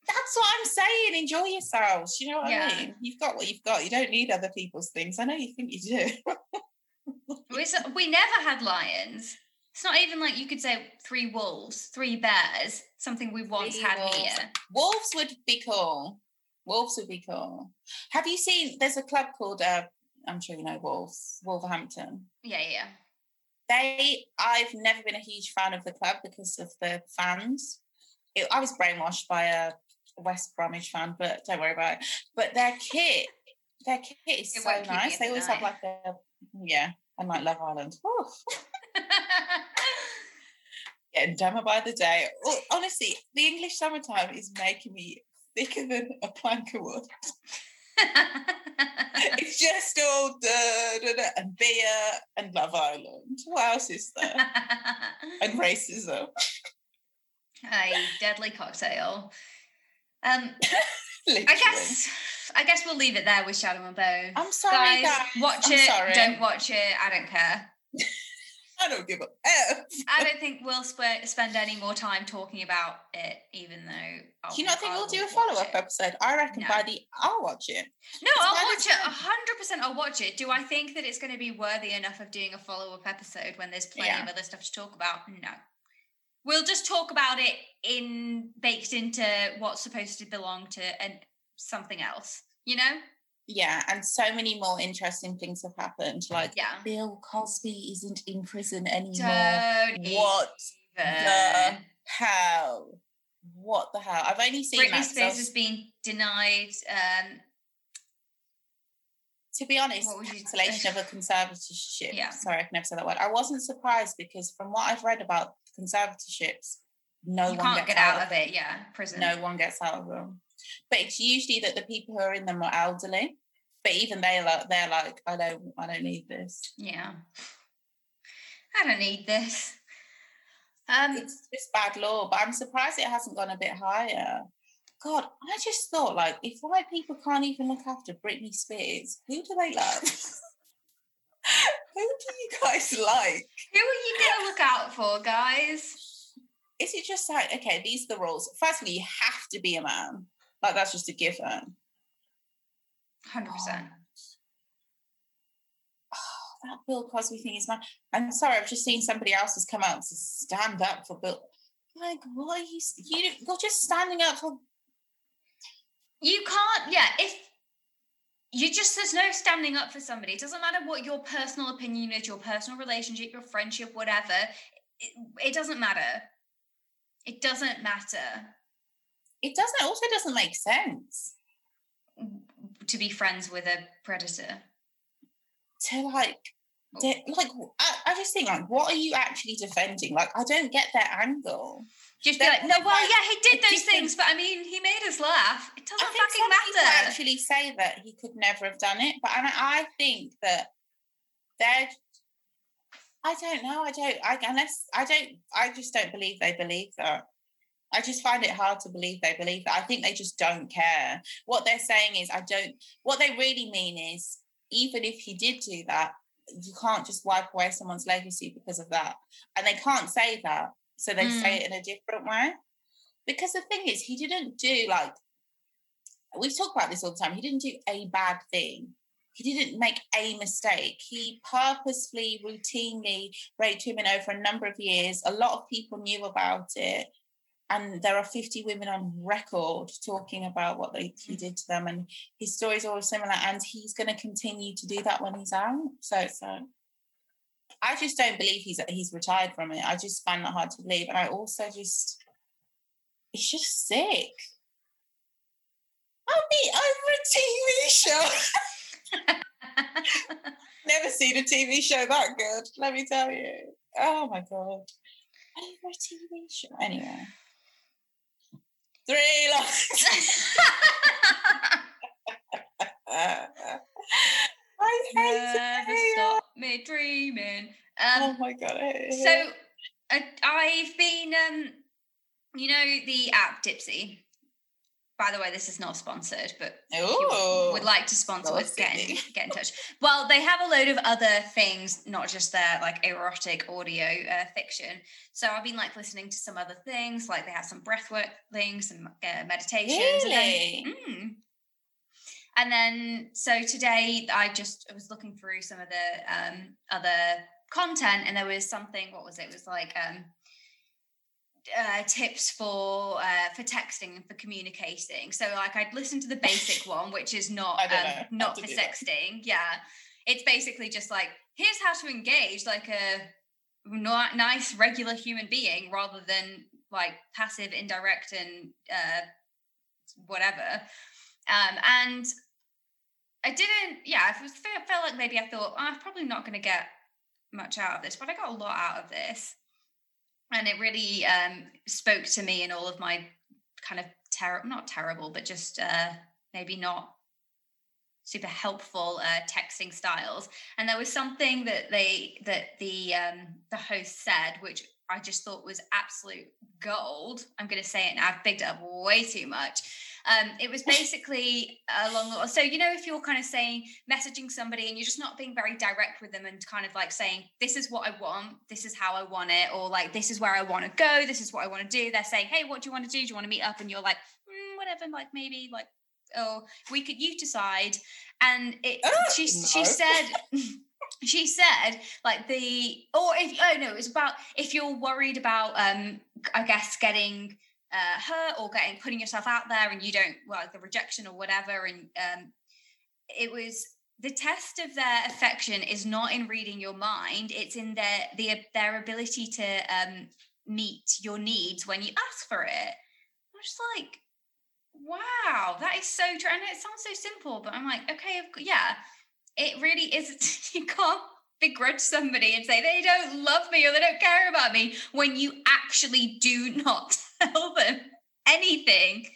C: That's what I'm saying. Enjoy yourselves. You know what
B: Yeah.
C: I mean? You've got what you've got. You don't need other people's things. I know you think you do.
B: We, we never had lions. It's not even like you could say three wolves, three bears, something we once
C: Three
B: had
C: wolves.
B: here.
C: Wolves would be cool. Wolves would be cool. Have you seen? There's a club called. Uh, I'm sure you know Wolves. Wolverhampton.
B: Yeah, yeah.
C: They. I've never been a huge fan of the club because of the fans. It, I was brainwashed by a West Bromwich fan, but don't worry about it. But their kit, their kit is
B: It
C: so
B: won't keep you
C: nice. They always have like a yeah, and like Love Island. Getting dumber by the day. Honestly, the English summertime is making me thicker than a plank of wood. it's just all da, da, da, and beer and Love Island. What else is there? and racism.
B: a deadly cocktail. Um, I guess I guess we'll leave it there with Shadow and Bone.
C: I'm sorry,
B: Guys,
C: guys.
B: watch
C: I'm
B: it,
C: sorry.
B: don't watch it, I don't care.
C: I don't give a F.
B: I don't think we'll sp- spend any more time talking about it, even though. I'll,
C: Do you not think
B: I
C: we'll do a follow up episode? I reckon
B: No.
C: by the I'll watch it.
B: No,
C: It's
B: I'll watch it. hundred percent, I'll watch it. Do I think that it's going to be worthy enough of doing a follow up episode when there's plenty
C: Yeah.
B: of other stuff to talk about? No. We'll just talk about it in baked into what's supposed to belong to and something else. You know?
C: Yeah, and so many more interesting things have happened. Like
B: Yeah.
C: Bill Cosby isn't in prison anymore.
B: Don't
C: What
B: even.
C: the hell? What the hell? I've only seen
B: Britney
C: that. 'cause I
B: Spears has been denied. Um,
C: to be honest,
B: What you-
C: cancellation of a conservatorship.
B: Yeah.
C: Sorry, I can never say that word. I wasn't surprised because from what I've read about conservatorships, no
B: you
C: one
B: can't
C: gets
B: get out of it. Yeah, prison.
C: No one gets out of them. But it's usually that the people who are in them are elderly. But even they like they're like, I don't I don't need this.
B: Yeah. I don't need this. Um,
C: It's just bad law, but I'm surprised it hasn't gone a bit higher. God, I just thought like if white people can't even look after Britney Spears, who do they love? who do you guys like?
B: who are you gonna look out for, guys?
C: Is it just like, okay, these are the rules. Firstly, you have to be a man. Like that's just a given.
B: Hundred percent.
C: Oh, oh that Bill Cosby thing is mad. I'm sorry, I've just seen somebody else has come out to stand up for Bill. Like, what are you? you you're just standing up for.
B: You can't. Yeah, if you just there's no standing up for somebody. It doesn't matter what your personal opinion is, your personal relationship, your friendship, whatever. It, it doesn't matter. It doesn't matter
C: It doesn't. Also, doesn't make sense
B: to be friends with a predator.
C: to like. de- like, I, I just think, like, what are you actually defending? Like, I don't get their angle.
B: Just be like, no, well,
C: like
B: yeah, he did those things, but I mean, he made us laugh. It doesn't
C: I think
B: fucking matter.
C: actually say that he could never have done it, but I, I think that they're. I don't know. I don't. I unless I don't. I just don't believe they believe that. I just find it hard to believe they believe that. I think they just don't care. What they're saying is, I don't. What they really mean is, even if he did do that, you can't just wipe away someone's legacy because of that. And they can't say that, so they mm. say it in a different way. Because the thing is, he didn't do like we've talked about this all the time. He didn't do a bad thing. He didn't make a mistake. He purposefully, routinely raped women over a number of years. A lot of people knew about it. And there are 50 women on record talking about what they, he mm. did to them. And his stories are all similar. And he's going to continue to do that when he's out. So, so I just don't believe he's he's retired from it. I just find that hard to believe. And I also just, it's just sick. I'll be over a TV show. Never seen a TV show that good, let me tell you. Oh my god. A TV show. Anyway. Three lions. I hate
B: Never it. stop me dreaming. Um,
C: oh my god.
B: so uh, I've been um you know the app Dipsea by the way, this is not sponsored, but
C: Ooh,
B: would like to sponsor us, get in, get in touch. Well, they have a load of other things, not just their like erotic audio uh, fiction. So I've been like listening to some other things, like they have some breathwork things, some uh, meditations.
C: Really?
B: And then, mm, and then, so today I just I was looking through some of the um, other content, and there was something. What was it? It was like. Um, uh, tips for uh, for texting and for communicating. So like I'd listen to the basic one, which is not um, not for sexting. That. Yeah, it's basically just like here's how to engage like a not nice regular human being rather than like passive, indirect, and uh, whatever. Um, and I didn't. Yeah, I felt like maybe I thought oh, I'm probably not going to get much out of this, but I got a lot out of this and it really um, spoke to me in all of my kind of terrible, not terrible, but just uh, maybe not super helpful uh, texting styles. And there was something that they that the um, the host said, which I just thought was absolute gold. I'm going to say it now. I've bigged it up way too much. Um, it was basically along the so you know if you're kind of saying messaging somebody and you're just not being very direct with them and kind of like saying this is what I want, this is how I want it, or like this is where I want to go, this is what I want to do. They're saying, hey, what do you want to do? Do you want to meet up? And you're like, mm, whatever, like maybe like oh we could you decide. And it oh, she no. she said. she said like the or if oh no it was about if you're worried about um i guess getting uh, hurt or getting putting yourself out there and you don't well the rejection or whatever and um, it was the test of their affection is not in reading your mind it's in their the, their ability to um, meet your needs when you ask for it. I'm just like wow that is so true and it sounds so simple but i'm like okay yeah it really is you can't begrudge somebody and say they don't love me or they don't care about me when you actually do not tell them anything.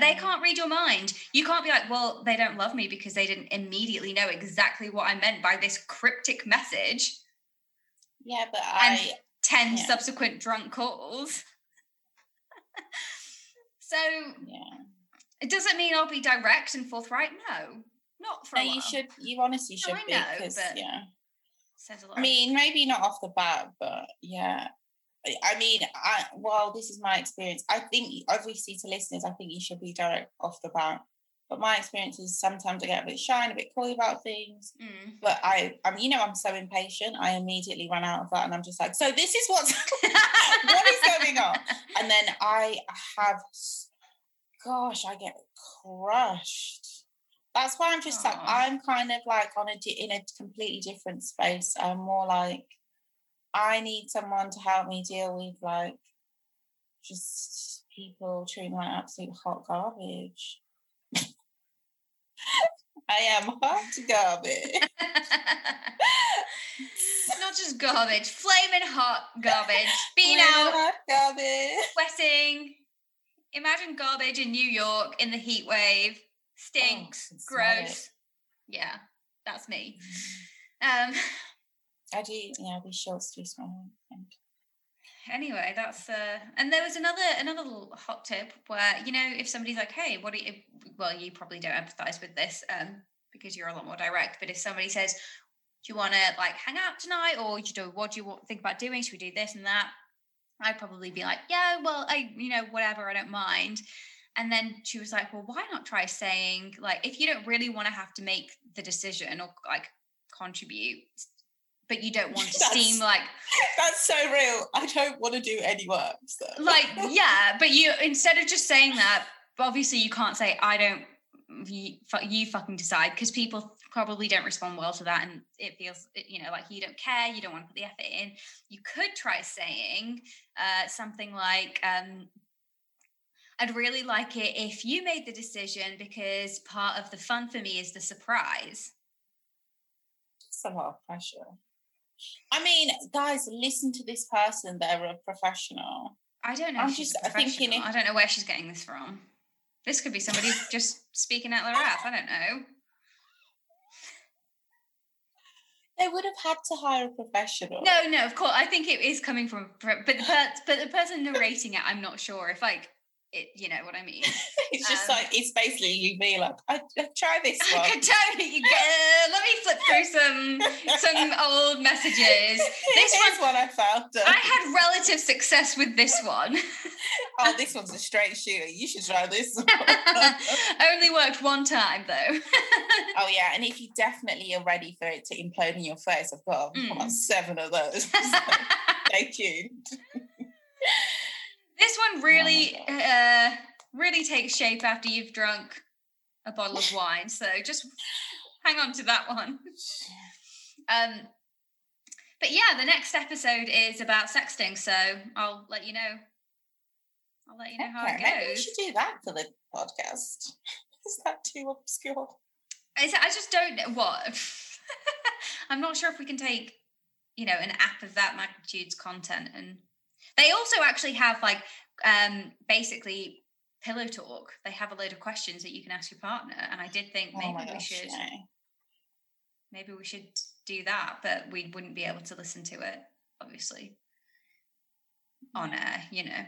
B: They mm. can't read your mind. You can't be like, well, they don't love me because they didn't immediately know exactly what I meant by this cryptic message.
C: Yeah, but
B: and
C: I
B: 10 yeah. subsequent drunk calls. so
C: yeah.
B: It doesn't mean I'll be direct and forthright. No. Not for
C: no, you should you honestly should
B: no,
C: be because yeah
B: says a lot.
C: I mean, maybe not off the bat, but yeah. I mean, I well, this is my experience. I think obviously to listeners, I think you should be direct off the bat. But my experience is sometimes I get a bit shy and a bit coy about things.
B: Mm.
C: But I, I mean, you know, I'm so impatient. I immediately run out of that, and I'm just like, so this is what's what is going on. And then I have, gosh, I get crushed that's why I'm just Aww. like I'm kind of like on a in a completely different space. I'm more like I need someone to help me deal with like just people treating like absolute hot garbage. I am hot garbage.
B: Not just garbage, flaming hot garbage. Being out,
C: hot garbage,
B: sweating. Imagine garbage in New York in the heat wave stinks, oh, gross. Yeah, that's me. Um,
C: I do. Yeah, these shorts do smell. I
B: anyway that's uh and there was another another little hot tip where you know if somebody's like hey what do you well you probably don't empathize with this um because you're a lot more direct but if somebody says do you want to like hang out tonight or you know what do you think about doing should we do this and that i'd probably be like yeah well i you know whatever i don't mind and then she was like well why not try saying like if you don't really want to have to make the decision or like contribute but you don't want to
C: That's-
B: seem like
C: That's so real. I don't want to do any work. So.
B: like yeah but you instead of just saying that obviously you can't say i don't you, you fucking decide because people probably don't respond well to that and it feels you know like you don't care you don't want to put the effort in you could try saying uh, something like um, i'd really like it if you made the decision because part of the fun for me is the surprise
C: it's a lot of pressure. I mean, guys, listen to this person. They're a professional.
B: i don't know
C: I'm just thinking if-
B: i don't know where she's getting this from this could be somebody just speaking out their ass i don't know
C: They would have had to hire a professional.
B: No, no, of course. I think it is coming from, but the per, but the person narrating it, I'm not sure if like it. You know what I mean?
C: it's just
B: um,
C: like it's basically you be like, I, I try this
B: I
C: one.
B: could totally. Uh, let me flip through some some old messages. This
C: Here's one I found.
B: I had relative success with this one.
C: oh, this one's a straight shooter. You should try this one.
B: Only worked one time though.
C: oh yeah, and if you definitely are ready for it to implode in your face, I've got
B: Mm.
C: about seven of those. So Stay tuned.
B: Really, uh, really takes shape after you've drunk a bottle of wine. So just hang on to that one. Um, but yeah, the next episode is about sexting, so I'll let you know. I'll let you know how
C: Okay,
B: it
C: maybe we
B: goes.
C: should do that for the podcast. Is that too obscure?
B: I just don't know what. I'm not sure if we can take, you know, an app of that magnitude's content, and they also actually have like, um, basically pillow talk. They have a load of questions that you can ask your partner, and I did think
C: oh
B: maybe
C: my
B: we
C: gosh,
B: should.
C: yeah.
B: maybe we should do that, but we wouldn't be able to listen to it, obviously, on air, you know.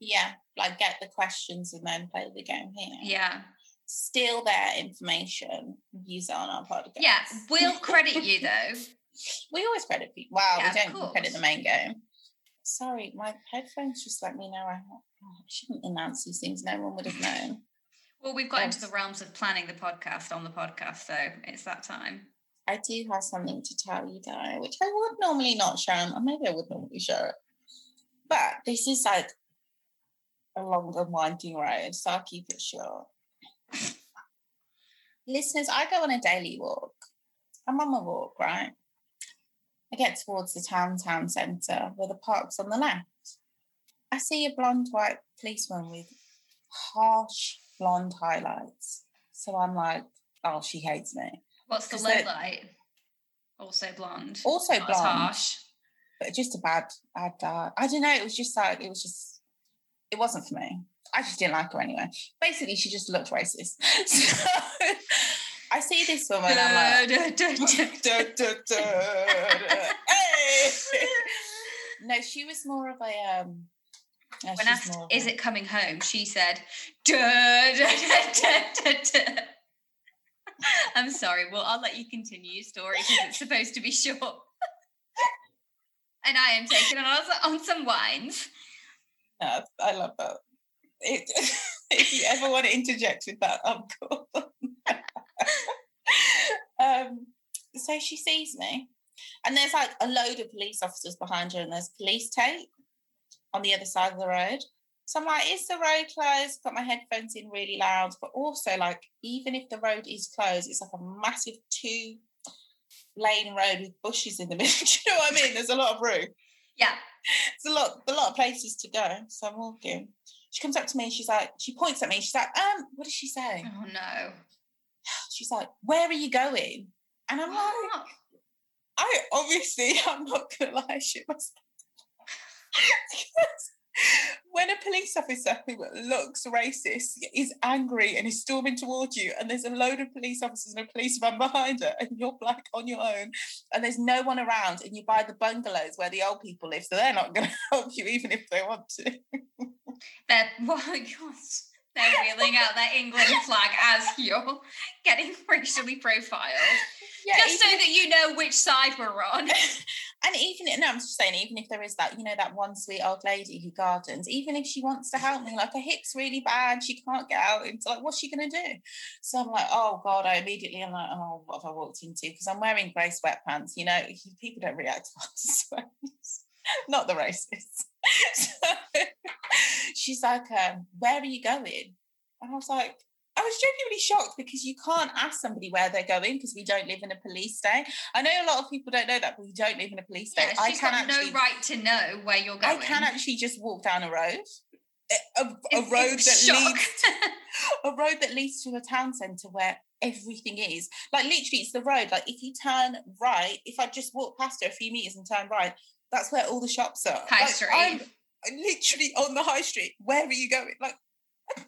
C: Yeah, like get the questions and then play the game here.
B: Yeah.
C: Steal their information, use it on our podcast.
B: Yeah. We'll credit you though.
C: We always credit people. Wow,
B: Yeah,
C: we don't credit the main game. Sorry, my headphones just let me know I, I shouldn't announce these things. No one would have known.
B: Well, we've got into the realms of planning the podcast on the podcast, so it's that time.
C: I do have something to tell you though, which I would normally not show, or maybe I would normally show it. But this is like a long and winding road, so I'll keep it short. Listeners, I go on a daily walk. I'm on my walk, right? I get towards the town town centre where the park's on the left. I see a blonde white policeman with harsh blonde highlights. So I'm like, oh, she hates me.
B: What's the low light? Also blonde.
C: Also
B: Not
C: blonde.
B: harsh.
C: but just a bad, bad dad. I don't know. It was just like it was just. It wasn't for me. I just didn't like her anyway. Basically, she just looked racist. So I see this woman. I'm like,
B: Da, da, da.
C: No, she was more of a um. no,
B: When asked,
C: of
B: is it coming home? She said. I'm sorry. Well, I'll let you continue your story because it's supposed to be short. and I am taking on, on some wines.
C: No, I love that. It, if you ever want to interject with that, I'm cool. um, so she sees me, and there's like a load of police officers behind her, and there's police tape on the other side of the road. So I'm like, is the road closed? Got my headphones in really loud, but also like, even if the road is closed, it's like a massive two lane road with bushes in the middle. Do you know what I mean? There's a lot of room
B: Yeah.
C: it's a lot, a lot of places to go. So I'm walking. She comes up to me and she's like, she points at me. She's like, um, what does she say?
B: Oh, no.
C: She's like, where are you going? And I'm like, I obviously, I'm not gonna lie, shit myself. when a police officer who looks racist is angry and is storming towards you, and there's a load of police officers and a police van behind her, and you're black on your own, and there's no one around, and you buy the bungalows where the old people live, so they're not going to help you even if they want to.
B: They're, well, gosh, they're wheeling out their England flag as you're getting racially profiled.
C: Yeah,
B: just so
C: even-
B: that you know which side we're on.
C: And even no, I'm just saying, even if there is that, you know, that one sweet old lady who gardens, even if she wants to help me, like her hip's really bad, she can't get out. It's like, what's she gonna do? So I'm like, oh god, I immediately am like, oh, what have I walked into? Because I'm wearing grey sweatpants. You know, people don't react well to sweats. Not the racists. so she's like, um, where are you going? And I was like, I was genuinely shocked because you can't ask somebody where they're going because we don't live in a police state. I know a lot of people don't know that, but we don't live in a police state.
B: Yeah,
C: I can actually,
B: no right to know where you're going.
C: I can actually just walk down a road, a, a, a
B: It's-
C: road
B: it's
C: that
B: shock.
C: leads, a road that leads to a town centre where everything is. Like literally, it's the road. Like if you turn right, if I just walk past her a few meters and turn right, that's where all the shops are.
B: High
C: Like,
B: street.
C: I'm literally on the high street. Where are you going? Like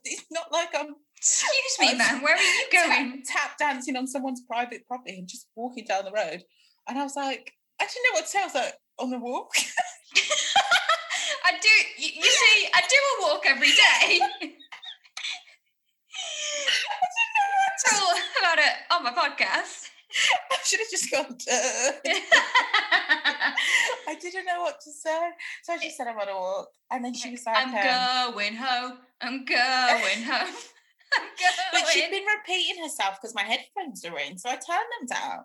C: it's not like I'm
B: Excuse me, man. Where are you going?
C: tap dancing on someone's private property and just walking down the road. And I was like, I didn't know what to say. I was like, on the walk.
B: I do. You, you see, I do a walk every day. Talk about it on my podcast.
C: I should have just gone, "Duh." I didn't know what to say. So I just said, I'm on a walk. And then she was like,
B: I'm
C: um,
B: going home. I'm going home. I'm
C: but she'd been repeating herself because my headphones are in. So I turned them down.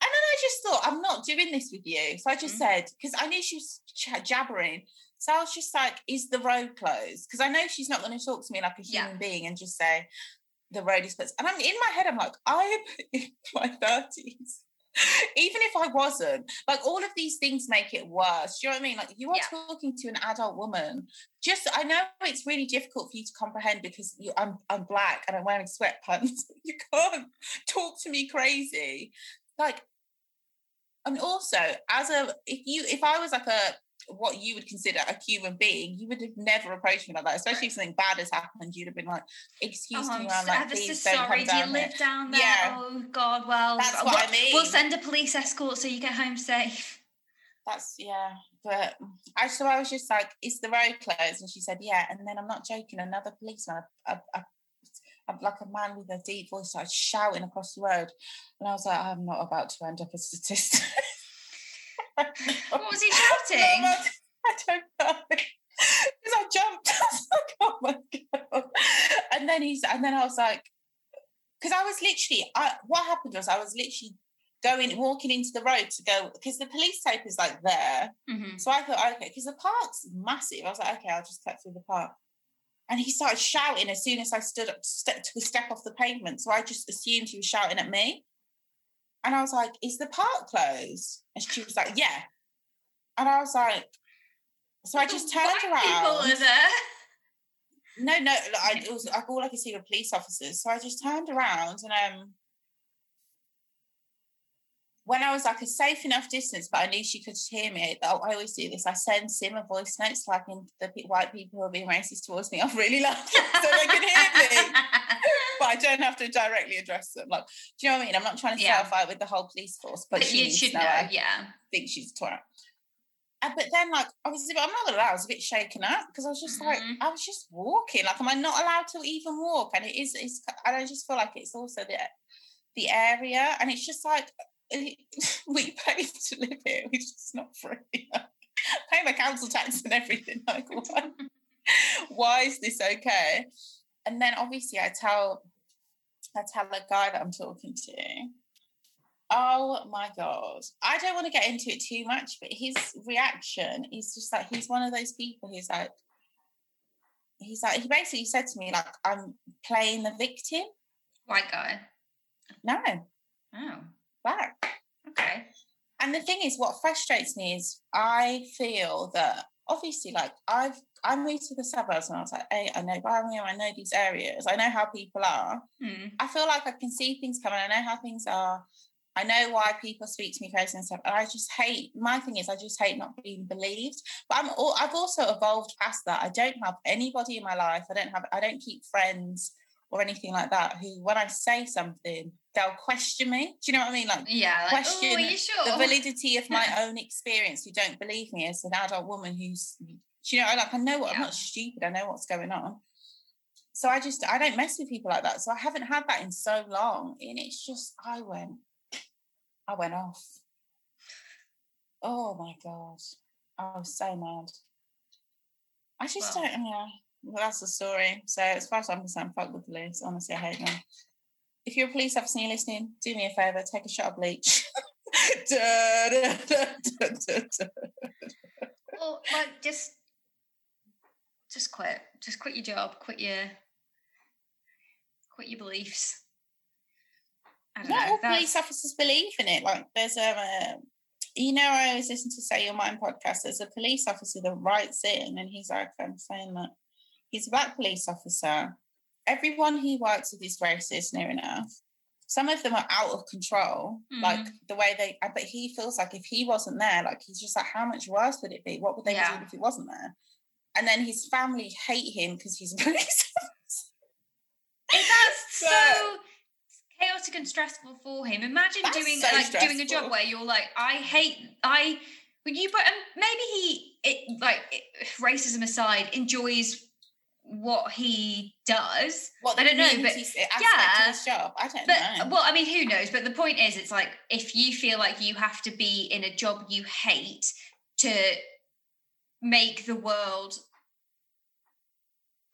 C: And then I just thought, I'm not doing this with you. So I just
B: Mhm.
C: said, because I knew she was ch- jabbering. So I was just like, is the road closed? Because I know she's not going to talk to me like a
B: Yeah.
C: human being and just say, the road is closed. And I'm in my head, I'm like, I am in my 30s. Even if I wasn't, like all of these things make it worse. Do you know what I mean? Like you are
B: Yeah.
C: talking to an adult woman. Just I know it's really difficult for you to comprehend because you, I'm I'm black and I'm wearing sweatpants. You can't talk to me crazy. Like, and also as a if you if I was like a what you would consider a human being, you would have never approached me like that. Especially if something bad has happened, you'd have been like, "Excuse
B: Oh,
C: me,
B: uh-huh,
C: I'm like,
B: ever so
C: please don't
B: sorry.
C: come
B: Do you
C: down here."
B: live down there?
C: Yeah.
B: Oh God. Well,
C: That's
B: we'll,
C: what I mean.
B: We'll send a police escort so you get home safe.
C: That's yeah, but I so I was just like, "Is the road closed?" And she said, "Yeah." And then I'm not joking. Another policeman, a, a, a, a- like a man with a deep voice, started shouting across the road, and I was like, "I'm not about to end up a statistic."
B: What was he shouting?
C: not- I don't know. Because I jumped. I was like, oh my god. And then he's and then I was like, because I was literally I what happened was I was literally going walking into the road to go because the police tape is like there.
B: Mhm.
C: So I thought, okay, because the park's massive. I was like, okay, I'll just cut through the park. And he started shouting as soon as I stood up, step, took a step off the pavement. So I just assumed he was shouting at me. And I was like, is the park closed? And she was like, yeah. And I was like, so I just turned
B: Black People
C: around.
B: there.
C: No, no, I, it was like all I could see were police officers. So I just turned around and um, when I was like a safe enough distance, but I knew she could hear me. I I always do this. I send Sim a voice note so I can the white people who are being racist towards me. I'm really it so they can hear me, but I don't have to directly address them. Like, do you know what I mean? I'm not trying to
B: Yeah.
C: start a fight with the whole police force, but,
B: But
C: she
B: should know,
C: know. I
B: yeah.
C: think she's a twat. Uh, but then, like, I was, I'm not gonna I was a bit shaken up because I was just like,
B: Mhm.
C: I was just walking. Like, am I not allowed to even walk? And it is, it's, and I just feel like it's also the the area, and it's just like we pay to live here, which just not free. pay my council tax and everything. Like, why, why is this okay? And then obviously, I tell, I tell a guy that I'm talking to. Oh my god. I don't want to get into it too much, but his reaction is just like he's one of those people who's like he's like he basically said to me like I'm playing the victim.
B: White guy.
C: No,
B: Oh,
C: black.
B: okay.
C: And the thing is what frustrates me is I feel that obviously like I've I moved to the suburbs and I was like, hey, I know Birmingham, I know these areas, I know how people are.
B: Hmm.
C: I feel like I can see things coming, I know how things are. I know why people speak to me crazy and stuff. And I just hate, my thing is, I just hate not being believed. But I'm, all, I've also evolved past that. I don't have anybody in my life. I don't have, I don't keep friends or anything like that who, when I say something, they'll question me. Do you know what I mean? Like,
B: yeah, like,
C: question
B: sure?
C: the validity of my own experience who don't believe me as an adult woman who's, do you know, like, I know what, I'm not stupid. I know what's going on. So I just, I don't mess with people like that. So I haven't had that in so long. And it's just, I went, I went off. Oh my God. I was so mad. I just
B: Well.
C: don't, yeah. Well, that's the story. So as far as I'm concerned, fuck the police. Honestly, I hate them. If you're a police officer and you're listening, do me a favour, take a shot of bleach. Da, da, da.
B: Well, like just just quit. Just quit your job. Quit your quit your beliefs. Know.
C: all
B: that's-
C: police officers believe in it. Like there's um, a, you know, I always listen to Say Your Mind podcast. There's a police officer that writes in, and he's like, I'm saying that he's a black police officer. Everyone he works with is racist, near enough. Some of them are out of control, like
B: Mm.
C: the way they. But he feels like if he wasn't there, like he's just like, how much worse would it be? What would they
B: Yeah.
C: doing if he wasn't there? And then his family hate him because he's a police officer.
B: That's
C: But-
B: so chaotic and stressful for him. Imagine doing
C: so
B: like doing a job where you're like, I hate I. When you but um, maybe he it like it, racism aside enjoys what he does.
C: What
B: I don't know, but- yeah,
C: job? I don't
B: But
C: know.
B: well, I mean, who knows? But the point is, it's like if you feel like you have to be in a job you hate to make the world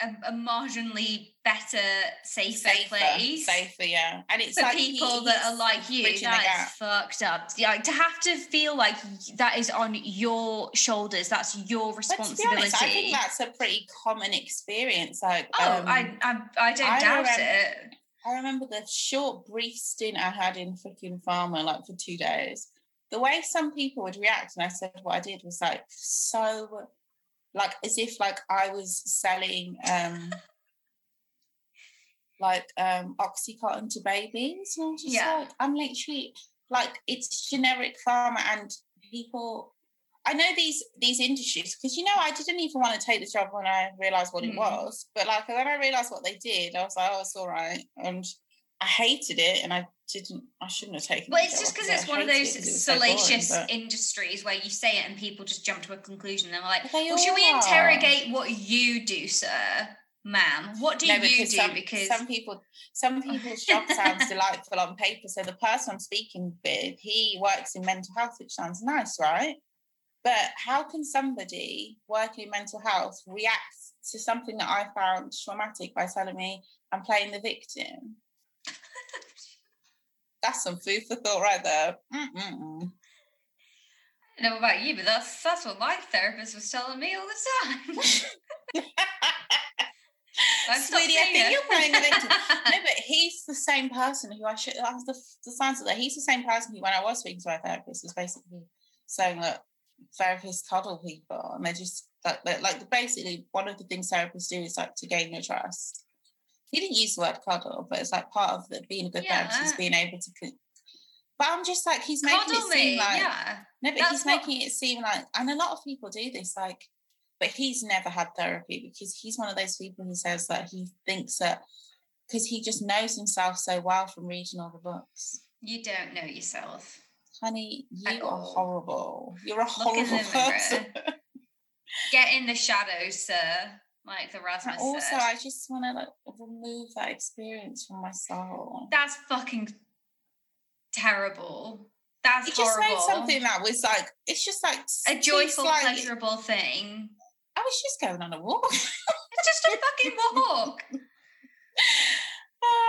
B: a, a marginally better, safer, place
C: safer, yeah. And it's
B: for
C: like he-
B: people that are like you. That is fucked up. Like to have to feel like that is on your shoulders. That's your
C: But to be
B: responsibility.
C: honest, I think that's a pretty common experience. Like,
B: oh,
C: um,
B: I, I, I don't
C: I
B: doubt
C: remember-
B: it.
C: I remember the short, brief stint I had in generic pharma, like for two days. The way some people would react, and I said what I did was like so, like as if like I was selling, um like um oxycontin to babies. And I'm just
B: Yeah.
C: like, I'm literally like it's generic pharma, and people. I know these these industries because you know I didn't even want to take the job when I realized what it
B: Mm.
C: was, but like when I realized what they did, I was like, oh, it's all right, and I hated it, and I didn't, I shouldn't have taken.
B: It.
C: Well,
B: it's just because
C: I
B: it's one of those
C: it 'cause it was so boring,
B: salacious industries where you say it and people just jump to a conclusion. They're like,
C: they
B: well, should we interrogate what you do, sir, ma'am? What do
C: No,
B: you do?
C: some,
B: because
C: some people, some people's job sounds delightful on paper. So the person I'm speaking with, he works in mental health, which sounds nice, right? But how can somebody working in mental health react to something that I found traumatic by telling me I'm playing the victim? That's some food for thought right there. Mm-mm-mm.
B: I don't know about you, but that's that's what my therapist was telling me all the time.
C: Sweetie, I think
B: it.
C: you're playing victim. no, but he's the same person who I should. That's the, the signs of that. He's the same person who, when I was speaking to my therapist, was basically saying that therapists coddle people, and they're just like, they're, like basically one of the things therapists do is like to gain your trust. He didn't use the word cuddle, but it's like part of the, being a good therapist is being able to. co- But I'm just like he's making
B: Coddle
C: it seem
B: me,
C: like
B: yeah.
C: no, but
B: That's
C: he's
B: what-
C: making it seem like, and a lot of people do this, like, but he's never had therapy because he's one of those people who says that he thinks that because he just knows himself so well from reading all the books.
B: You don't know yourself.
C: Honey,
B: At
C: you are
B: all.
C: horrible. You're a horrible person.
B: Get in the shadows, sir. Like the
C: And
B: Rasmus
C: also,
B: said.
C: I just want to like remove that experience from my soul.
B: That's fucking terrible. That's
C: It just
B: horrible.
C: made something that was like, it's just like
B: a joyful,
C: like,
B: pleasurable thing.
C: I was just going on a walk.
B: It's just a fucking walk.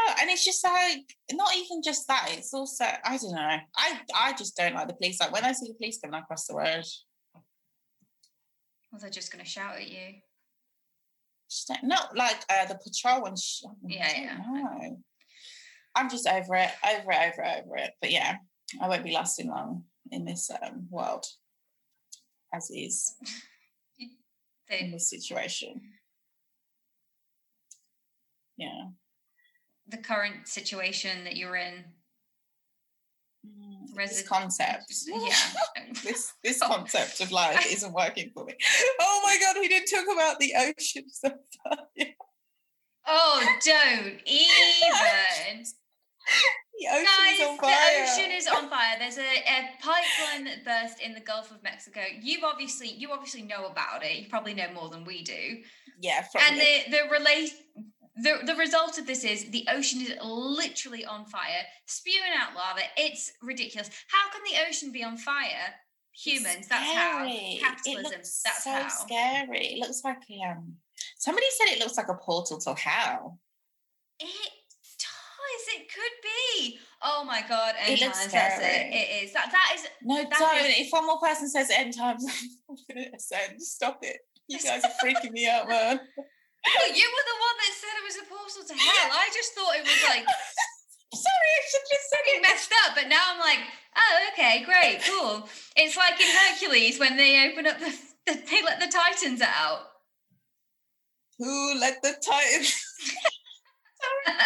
C: Uh, and it's just like not even just that. It's also I don't know. I I just don't like the police. Like when I see the police coming across the road,
B: Well, they're just going to shout at you.
C: Just don't, like uh, the patrol one. sh-
B: Yeah, yeah.
C: know. I'm just over it, over it, over it, over it. But yeah, I won't be lasting long in this um, world as is in this situation. Yeah,
B: the current situation that you're in.
C: Mm, This concept.
B: yeah.
C: This this
B: Oh.
C: concept of life isn't working for me. Oh my god, we didn't talk about the ocean so far.
B: Oh, don't even.
C: The ocean
B: Guys,
C: is on
B: the
C: fire.
B: ocean is on fire. There's a, a pipeline that burst in the Gulf of Mexico. You obviously, you obviously know about it. You probably know more than we do.
C: yeah,
B: And the the relate the the result of this is the ocean is literally on fire, spewing out lava. It's ridiculous. How can the ocean be on fire? Humans. That's how.
C: Scary.
B: Capitalism.
C: It
B: That's
C: so
B: how.
C: scary. It looks like a, um. Somebody said it looks like a portal to hell.
B: It does. It could be. Oh my god!
C: It
B: End
C: looks
B: times. That's it. It is. That that is.
C: No,
B: That
C: don't.
B: is-
C: If one more person says end times, I'm gonna ascend. Stop it. You guys are freaking me out, man.
B: Well, you were the one that said it was a portal to hell. I just thought it was like
C: Sorry, I should just said it.
B: messed up, but now I'm like, oh, okay, great, cool. It's like in Hercules when they open up the, the they let the Titans out.
C: Who let the Titans?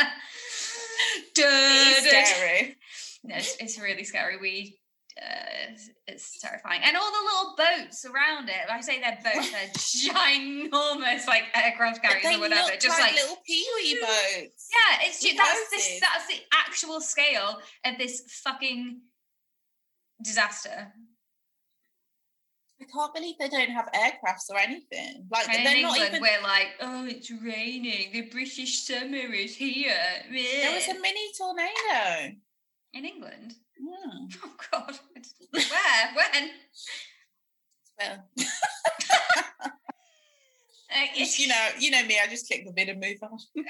B: Duh,
C: It's scary.
B: No, it's, it's really scary. We, uh, it's terrifying, and all the little boats around it. I say, they're boats. They're ginormous, like aircraft carriers or whatever. Just
C: like,
B: like
C: little peewee boats.
B: Yeah, it's
C: With
B: ju- that's this, that's the actual scale of this fucking disaster.
C: I can't believe they don't have aircrafts or anything. Like
B: And
C: they're
B: in
C: not
B: England,
C: even.
B: we're like, oh, it's raining. The British summer is here.
C: There was a mini tornado.
B: in England.
C: Hmm.
B: Oh God, where? When?
C: Well,
B: Uh,
C: you know, you know me. I just click the bid and move on.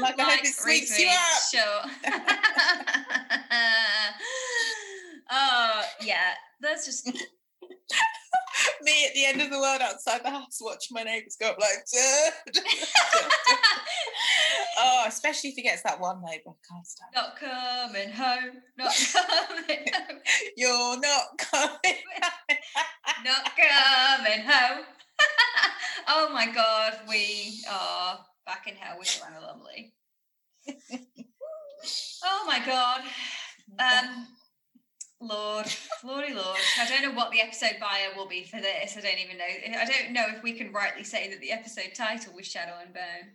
C: Like, I hope it sweeps you up.
B: Sure. oh yeah, that's just
C: me at the end of the world outside the house, watching my neighbours go up like. "Duh, duh, duh." oh, especially if he gets that one neighbour. Can't stand.
B: not coming home. Not coming home.
C: You're not coming.
B: not coming home. oh my god, we are back in hell with Joanna Lumley. oh my god. Um Lord, Lordy Lord. I don't know what the episode bio will be for this. I don't even know. I don't know if we can rightly say that the episode title was Shadow and Bone.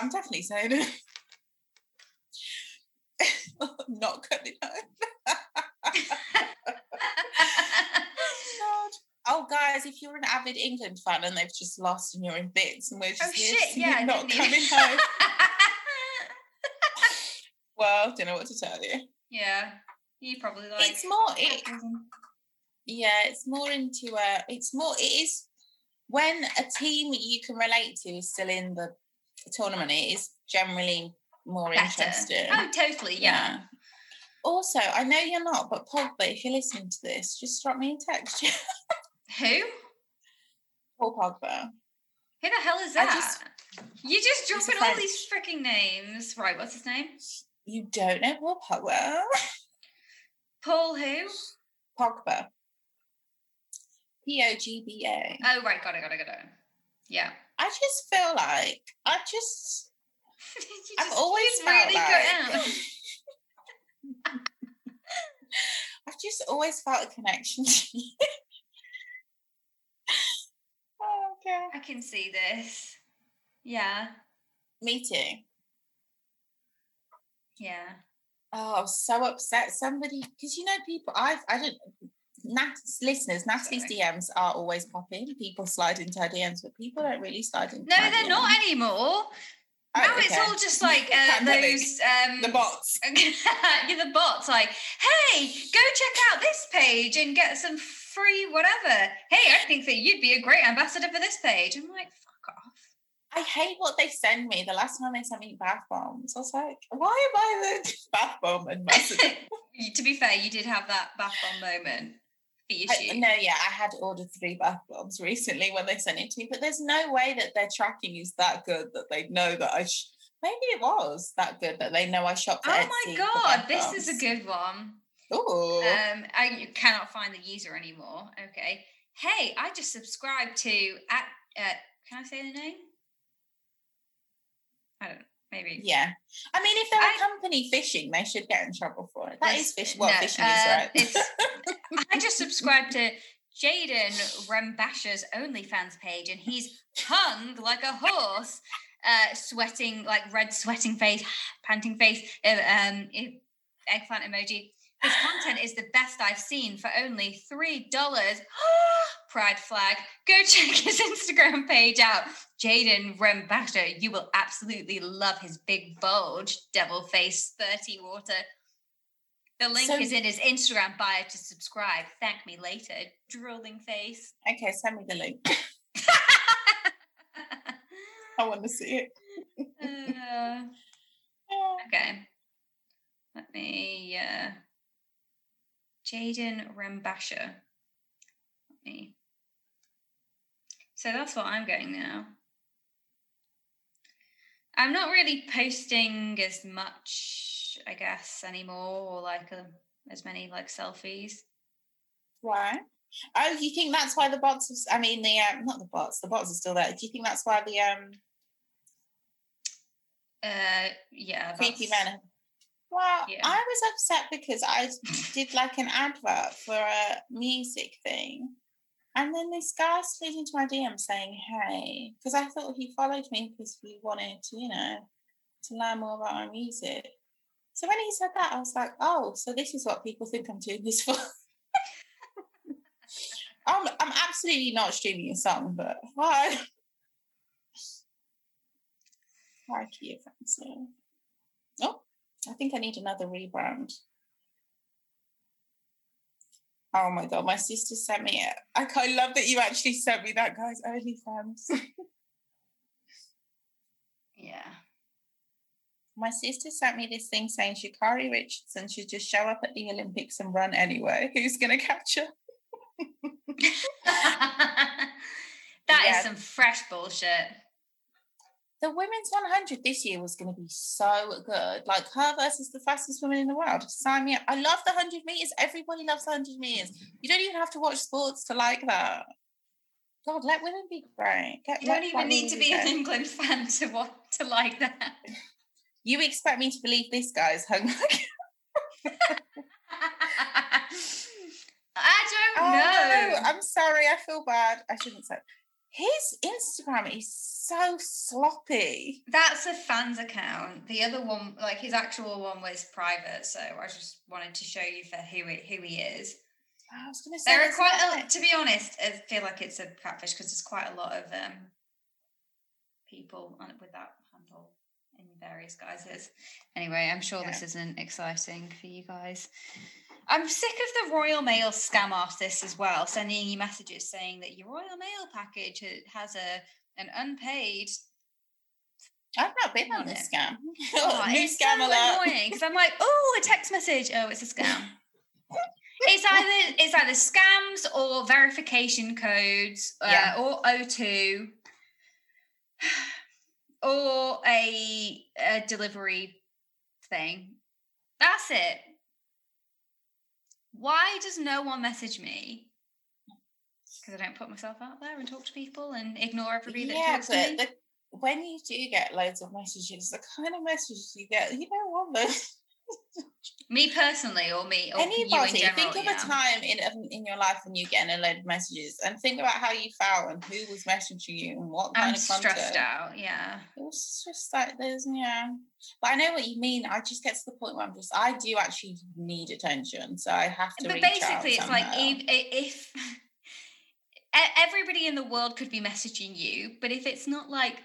C: I'm definitely saying it. not coming home. God. Oh, guys, if you're an avid England fan and they've just lost and you're in bits and we're just
B: oh
C: here
B: shit, yeah.
C: Not coming
B: even-
C: home. Well, don't know what to tell you.
B: yeah. You probably like
C: it's more, it, yeah, it's more into uh it's more, it is when a team you can relate to is still in the tournament, it is generally more
B: Better.
C: interesting.
B: Oh, totally, yeah.
C: Also, I know you're not, but Pogba, if you're listening to this, just drop me a text.
B: Who?
C: Paul Pogba.
B: Who the hell is that?
C: just-
B: you just
C: a
B: dropping all these freaking names. Right, what's his name?
C: You don't know Paul Pogba?
B: Paul who?
C: Pogba. P O G B A.
B: Oh, right, got it, got it, got it. Yeah.
C: I just feel like I just
B: You
C: I've always felt
B: really
C: like
B: got.
C: I've just always felt a connection to you. oh god.
B: I can see this. Yeah,
C: Me too.
B: yeah.
C: Oh, I was so upset. Somebody, because you know, people, I've, I don't, Nat, listeners, Natalie's
B: Sorry.
C: DMs are always popping. People slide into her DMs, but people don't really slide into
B: No, they're not anymore.
C: Oh,
B: now it's all just like uh, those um
C: the bots.
B: yeah, the bots like, hey, go check out this page and get some free whatever. Hey, I think that you'd be a great ambassador for this page. I'm like.
C: I hate what they send me. The last time they sent me bath bombs, I was like, why am I the bath bomb?
B: You- to be fair, you did have that bath bomb moment
C: I- no, yeah, I had ordered three bath bombs recently when they sent it to me, but there's no way that their tracking is that good that they know that I. Sh- Maybe it was that good that they know I shopped
B: Oh my god, this is a good one.
C: Ooh.
B: Um, I cannot find the user anymore. Okay. Hey, I just subscribed to at. Uh, can I say the name? I don't. maybe.
C: Yeah. I mean, if they're
B: I-
C: a company fishing, they should get in trouble for it. That is fish. What
B: no,
C: fishing
B: uh,
C: is, right?
B: I just subscribed to Jaden Rambasha's OnlyFans page, and he's hung like a horse, uh, sweating like red sweating face, panting face, uh, um, eggplant emoji. His content is the best I've seen for only three dollars. Pride flag. Go check his Instagram page out, Jaden Rambasha. You will absolutely love his big bulge, devil face, thirty water. The link
C: So-
B: is in his Instagram bio to subscribe. Thank me later, drooling face.
C: okay, send me the link. I want to see it.
B: Uh, okay. Let me. Uh, Jaden Rambasha. Me. So that's what I'm going now. I'm not really posting as much, I guess, anymore, or like um as many like selfies.
C: Why? Oh, you think that's why the bots? Have, I mean, the um, not the bots. The bots are still there. Do you think that's why the um
B: Uh, yeah.
C: creepy men? Well,
B: Yeah.
C: I was upset because I did like an advert for a music thing, and then this guy slid into my DM saying, "Hey," because I thought he followed me because he wanted to, you know, to learn more about my music. So when he said that, I was like, "Oh, so this is what people think I'm doing this for." I'm, I'm absolutely not streaming a song, but why? Why key offensive? Oh, I think I need another rebrand. Oh my god, my sister sent me it. I I love that you actually sent me that, guys. Only OnlyFans.
B: Yeah.
C: my sister sent me this thing saying Sha'Carri Richardson should just show up at the Olympics and run anyway. Who's gonna catch her?
B: That is
C: Yeah.
B: some fresh bullshit.
C: The women's 100 this year was going to be so good. Like her versus the fastest woman in the world. Sign me up. I love the 100 meters. Everybody loves the 100 meters. You don't even have to watch sports to like that. God, let women be great. Get,
B: You don't even need to be an. England fan to want to like that.
C: You expect me to believe this guy's hung like
B: I don't
C: Oh,
B: know.
C: no, I'm sorry. I feel bad. I shouldn't say. His Instagram is so sloppy.
B: That's a fans account. The other one, like his actual one, was private. So I just wanted to show you for who he, who he is.
C: I was going to say.
B: There are quite, a, to be honest, I feel like it's a catfish because there's quite a lot of um, people on, with that handle in various guises. Anyway, I'm sure this isn't exciting for you guys. I'm sick of the Royal Mail scam artists as well, sending you messages saying that your Royal Mail package has a an unpaid.
C: I've not been on this
B: it.
C: scam.
B: Oh,
C: New
B: it's
C: scam
B: so
C: alert.
B: annoying because I'm like, oh, a text message. Oh, it's a scam. it's either it's either scams or verification codes uh,
C: Yeah.
B: or O2 or a, a delivery thing. That's it. Why does no one message me? Because I don't put myself out there and talk to people and ignore everybody that
C: Yeah,
B: talks to me.
C: but the, when you do get loads of messages, the kind of messages you get, you know what? though?
B: me personally, or me, or you in
C: Anybody,
B: general.
C: think of
B: yeah.
C: a time in in your life when you get getting a load of messages, and think about how you felt and who was messaging you and what kind
B: I'm
C: of content.
B: stressed out. Yeah.
C: It was just like there's yeah, but I know what you mean. I just get to the point where I'm just I do actually need attention, so I have to.
B: But
C: reach out
B: basically, it's like if, if everybody in the world could be messaging you, but if it's not like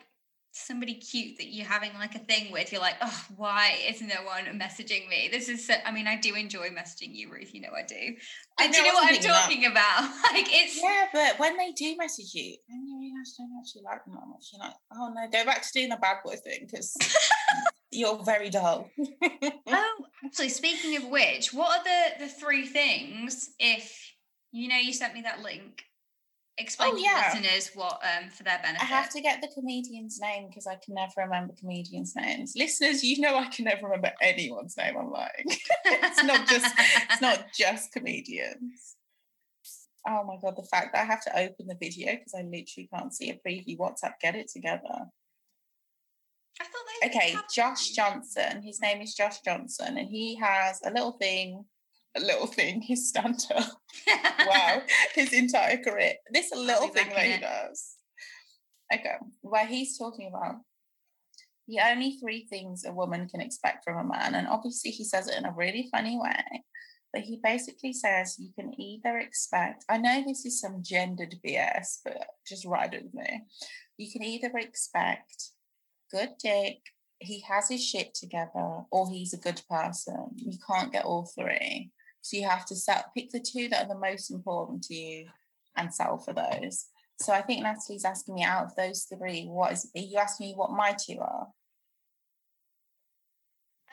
B: somebody cute that you're having like a thing with, you're like, oh, why is no one messaging me? This is, so, I mean, I do enjoy messaging you, Ruth. You know I do.
C: I
B: do you
C: know
B: what I'm talking about? like, it's
C: Yeah, but when they do message you, then you realise you don't actually like them that much. You're like, oh no, go back to doing the bad boy thing because you're very dull.
B: oh, actually, speaking of which, what are the the three things? If you know, you sent me that link. Explain
C: Oh,
B: to
C: yeah.
B: listeners what um for their benefit.
C: I have to get the comedian's name because I can never remember comedians' names. Listeners, you know I can never remember anyone's name. I'm like, it's not just it's not just comedians. Oh my god, the fact that I have to open the video because I literally can't see a preview. WhatsApp, get it together.
B: I thought they
C: Okay, Josh. Johnson. His name is Josh Johnson, and he has a little thing, little thing, his up. wow, his entire career. This little thing that he does. Okay, where he's talking about the only three things a woman can expect from a man, and obviously he says it in a really funny way. But he basically says you can either expect, I know this is some gendered BS, but just ride with me. You can either expect good dick, he has his shit together, or he's a good person. You can't get all three. So you have to set, pick the two that are the most important to you and settle for those. So I think Natalie's asking me out of those three, what is you asking me what my two are?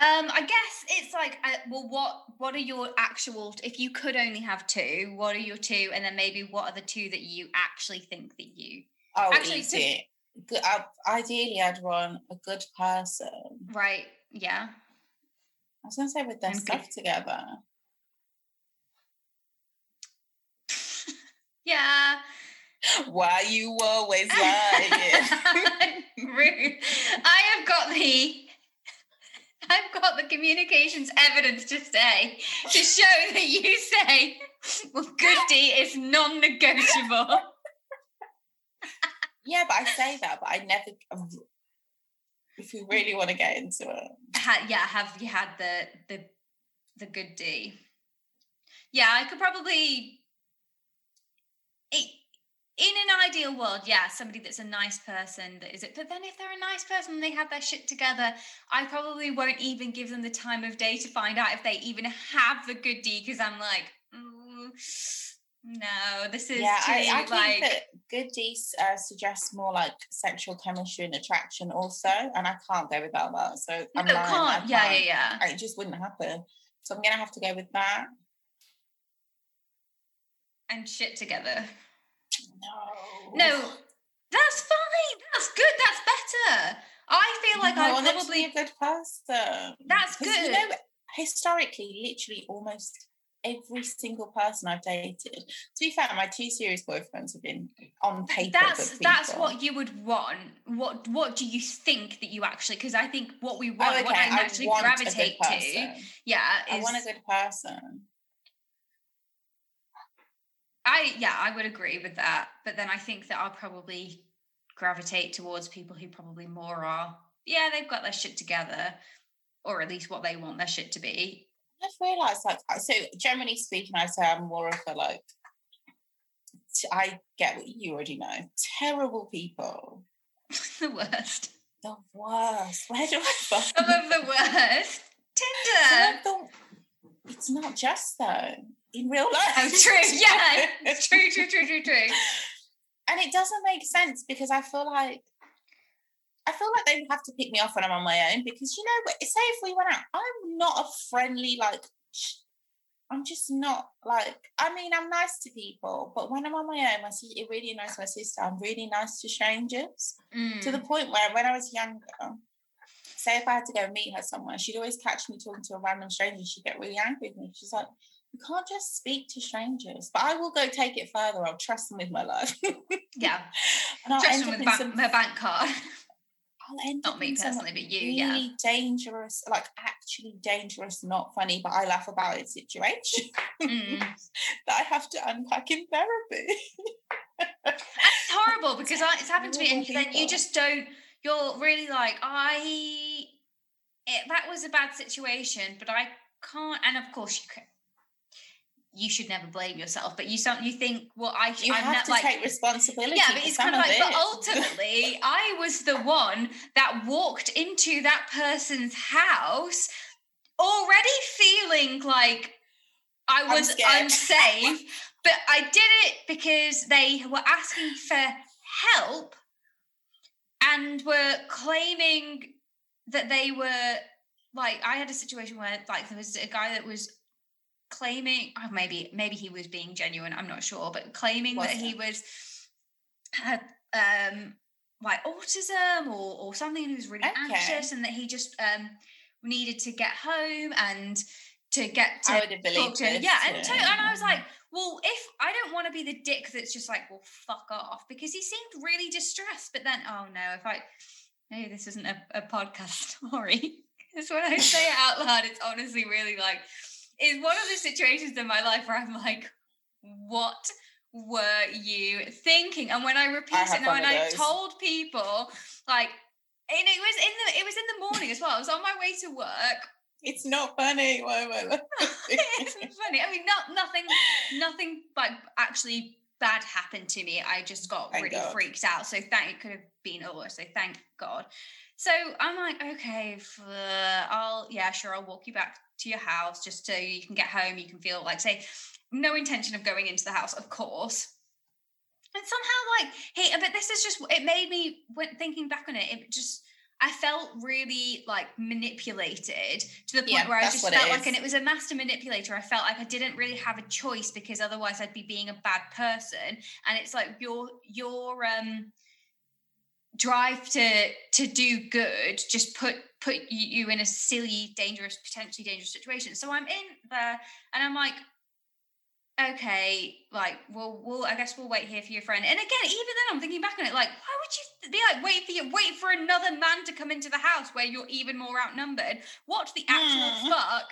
B: Um, I guess it's like, uh, well, what what are your actual? If you could only have two, what are your two? And then maybe what are the two that you actually think that you
C: Oh,
B: Actually,
C: easy. Good, uh, ideally, I'd want a good person.
B: right? Yeah.
C: I was going to say with their
B: And
C: stuff
B: good-
C: together.
B: Yeah.
C: Why you always lying?
B: I have got the I've got the communications evidence to say to show that you say well goody is non-negotiable.
C: yeah, but I say that, but I never. Um, if we really want to get into it,
B: Ha- yeah, have you had the the the good D? Yeah, I could probably i- in an ideal world, yeah, somebody that's a nice person that is it. But then if they're a nice person and they have their shit together, I probably won't even give them the time of day to find out if they even have the good D because I'm like, "Ooh, no, this is
C: yeah,
B: too
C: I, I think
B: like
C: that good D uh, suggests more like sexual chemistry and attraction, also, and I can't go without that. So I'm lying, I
B: can't. Yeah, yeah, yeah.
C: It just wouldn't happen. So I'm gonna have to go with that.
B: And shit together.
C: No,
B: No, that's fine. That's good. That's better. I feel like
C: No,
B: I
C: want
B: probably
C: be a good person.
B: That's
C: 'Cause, You
B: good.
C: know, historically, literally almost every single person I've dated. To be fair, my two serious boyfriends have been on paper.
B: that's that's what you would want. What what do you think that you actually? Because I think what we
C: Oh,
B: want, what I
C: I want
B: gravitate to, yeah,
C: I want a good person.
B: I yeah, I would agree with that. But then I think that I'll probably gravitate towards people who probably more are, yeah, they've got their shit together, or at least what they want their shit to be.
C: I've realised, like, uh, so generally speaking, I say I'm more of a like. I get what you already know. Terrible people,
B: the worst.
C: the worst. Where do I find
B: Some of the worst. Tinder.
C: of them- It's not just though. In real life.
B: Oh, true. Yeah, true, true, true, true, true.
C: and it doesn't make sense because I feel like I feel like they would have to pick me off when I'm on my own because you know, say if we went out, I'm not a friendly like. I'm just not like. I mean, I'm nice to people, but when I'm on my own, I see it really annoys my sister. I'm really nice to strangers to the
B: Mm.
C: point where when I was younger, say if I had to go meet her somewhere, she'd always catch me talking to a random stranger. and She'd get really angry with me. She's like, "You can't just speak to strangers." But I will go take it further. I'll trust them with my life.
B: Yeah,
C: and I'll
B: just
C: end
B: with
C: up
B: the
C: in
B: bank,
C: some
B: my bank card.
C: I'll end
B: Not me personally, but you.
C: really
B: Yeah.
C: dangerous, like actually dangerous, not funny, but I laugh about it situation
B: Mm.
C: that I have to unpack in therapy.
B: It's horrible because I, it's happened to me, and then you just don't. You're really like I. It, that was a bad situation, but I can't. And of course, you can. You should never blame yourself, but you don't. You think, well, I.
C: You
B: I'm
C: have
B: not
C: to
B: like.
C: take responsibility.
B: yeah, but it's kind of like, but ultimately, I was the one that walked into that person's house already feeling like I was unsafe, but I did it because they were asking for help and were claiming that they were like I had a situation where like there was a guy that was claiming oh, maybe maybe he was being genuine I'm not sure but claiming
C: Was
B: that he
C: it?
B: was had um like autism or or something and he was really
C: Okay.
B: anxious and that he just um needed to get home and to get to talk to him. Yeah, and, to, and I was like, well, if I don't want to be the dick that's just like, well, fuck off, because he seemed really distressed. But then, oh no, if I, maybe this isn't a, a podcast story. Because when I say it out loud, it's honestly really like it's one of the situations in my life where I'm like, what were you thinking? And when I repeat
C: I
B: it
C: have
B: now, and
C: of
B: I told people, like, and it was in the it was in the morning as well. I was on my way to work.
C: It's not funny. Why am I
B: it's funny. I mean, not nothing, nothing like actually bad happened to me. I just got
C: Thank
B: really
C: God.
B: freaked out. So thank it could have been worse. So thank God. So I'm like, okay, f- I'll yeah, sure, I'll walk you back to your house just so you can get home. You can feel like say, no intention of going into the house, of course. And somehow, like, hey, but this is just it made me when thinking back on it, it just I felt really like manipulated to the point
C: Yeah,
B: where I just felt like, and it was a master manipulator. I felt like I didn't really have a choice because otherwise I'd be being a bad person. And it's like your your um drive to to do good just put put you in a silly, dangerous, potentially dangerous situation. So I'm in there, and I'm like, okay, like, well, we'll, I guess we'll wait here for your friend. And again, even then, I'm thinking back on it, like, why would you be like, wait for you, wait for another man to come into the house where you're even more outnumbered? What the actual fuck?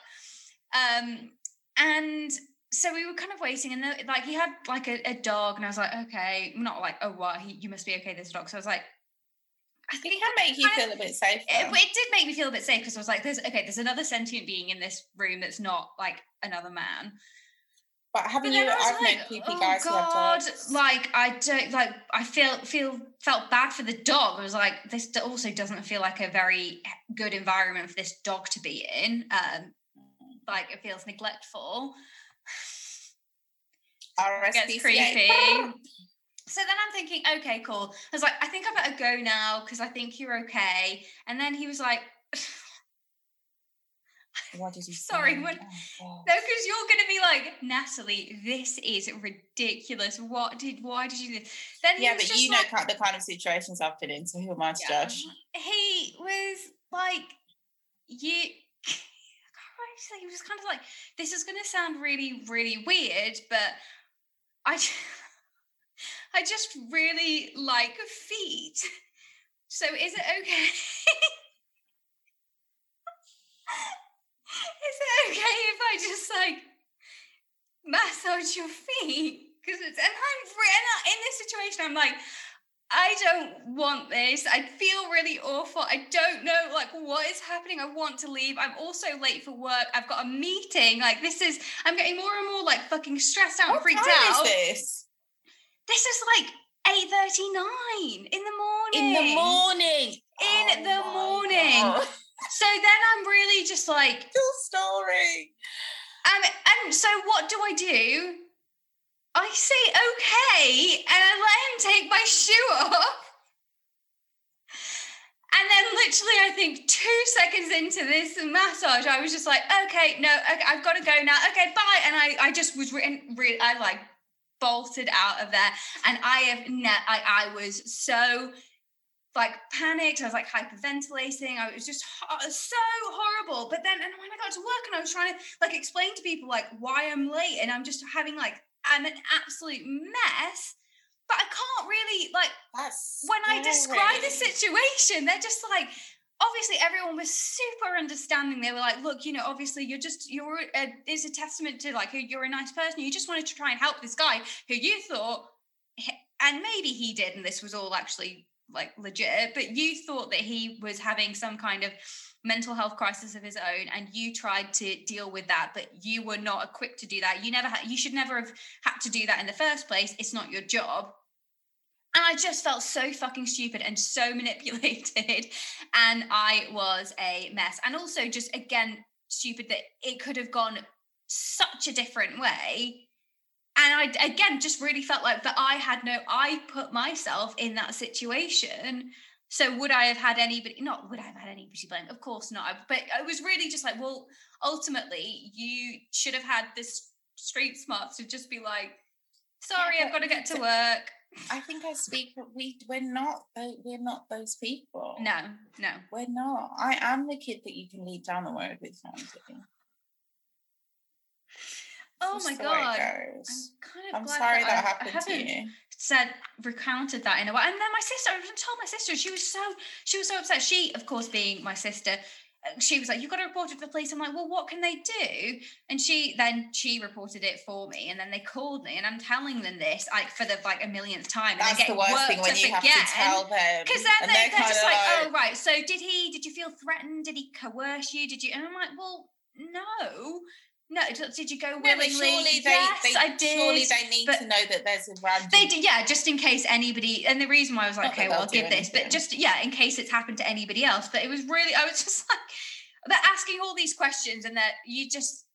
B: Um, and so we were kind of waiting, and the, like he had like a, a dog, and I was like, okay, not like, oh, what? He, you must be okay. There's a dog. So I was like, I think It
C: can make you feel a bit safer.
B: it, it did make me feel a bit safe because I was like, "There's okay, there's another sentient being in this room that's not like another man."
C: but
B: But
C: haven't
B: then
C: you? I've known
B: like,
C: creepy
B: "Oh
C: guys who have
B: God!" Like I don't like. I feel feel felt bad for the dog. I was like, "This also doesn't feel like a very good environment for this dog to be in." Um, like it feels neglectful. Gets creepy. So then I'm thinking, okay, cool. I was like, I think I better go now because I think you're okay. And then he was like,
C: What did you say?
B: Sorry, when-
C: Oh,
B: No, because you're gonna be like, Natalie, this is ridiculous. What did why did you do this? Then he
C: yeah, but
B: just
C: you know
B: like,
C: kind- the kind of situations I've been in, so who am I to
B: Yeah.
C: judge?
B: he was like, you he was kind of like, this is gonna sound really, really weird, but I j- I just really like feet. So is it okay? is it okay if I just like massage your feet? Because it's and I'm re- and I- in this situation, I'm like, I don't want this. I feel really awful. I don't know like what is happening. I want to leave. I'm also late for work. I've got a meeting. Like this is I'm getting more and more like fucking stressed out and
C: What
B: freaked
C: time
B: out.
C: is this?
B: This is like 8:39 in the morning.
C: In the morning.
B: In
C: Oh
B: the morning.
C: God.
B: So then I'm really just like
C: Your story.
B: um, and so what do I do? I say okay, and I let him take my shoe off. And then, literally, I think two seconds into this massage, I was just like, "Okay, no, okay, I've got to go now. Okay, bye." And I, I just was re- re- I like bolted out of there, and I have, ne- I, I was so like panicked. I was like hyperventilating. I was just ho- so horrible. But then, and when I got to work, and I was trying to like explain to people like why I'm late, and I'm just having like I'm an absolute mess. But I can't really like
C: That's
B: when I describe the situation, they're just like, obviously everyone was super understanding. They were like, look, you know, obviously you're just you're a, it's a testament to like you're a nice person. You just wanted to try and help this guy who you thought, and maybe he did, and this was all actually like legit, but you thought that he was having some kind of mental health crisis of his own and you tried to deal with that but you were not equipped to do that you never you should never have had to do that in the first place it's not your job and I just felt so fucking stupid and so manipulated. And I was a mess. And also, just again, stupid that it could have gone such a different way. And I, again, just really felt like that I had no, I put myself in that situation. So would I have had anybody, not would I have had anybody blame? Of course not. But I was really just like, well, ultimately, you should have had this street smarts to just be like, sorry,
C: Yeah,
B: I've got to get to work.
C: I think I speak. but We we're not. We're not those people.
B: No, no.
C: we're not. I am the kid that you can lead down the road with. Sandy.
B: Oh my
C: the way it
B: god. I'm kind of
C: I'm
B: glad
C: sorry
B: that,
C: that
B: I, I
C: happened to
B: haven't
C: you.
B: said recounted that in a way. And then my sister, I told my sister, she was so she was so upset. She, of course, being my sister, she was like, "You've got to report it to the police." I'm like, "Well, what can they do?" And she then she reported it for me, and then they called me, and I'm telling them this like for the like a millionth time. and
C: That's
B: they get
C: the worst thing when you have to tell them.
B: Because then
C: and
B: they,
C: they're
B: they're just
C: kinda
B: like, oh right, so did he? Did you feel threatened? Did he coerce you? Did you? And I'm like, well, no, no. Did you go
C: No,
B: willingly?
C: but surely they,
B: yes,
C: they
B: I did.
C: surely they need
B: but
C: to know that there's a random.
B: They did, yeah, just in case anybody. And the reason why I was like,
C: Not
B: okay, well, I'll give this, but just yeah, in case it's happened to anybody else. But it was really, I was just like, they're asking all these questions, and that you just,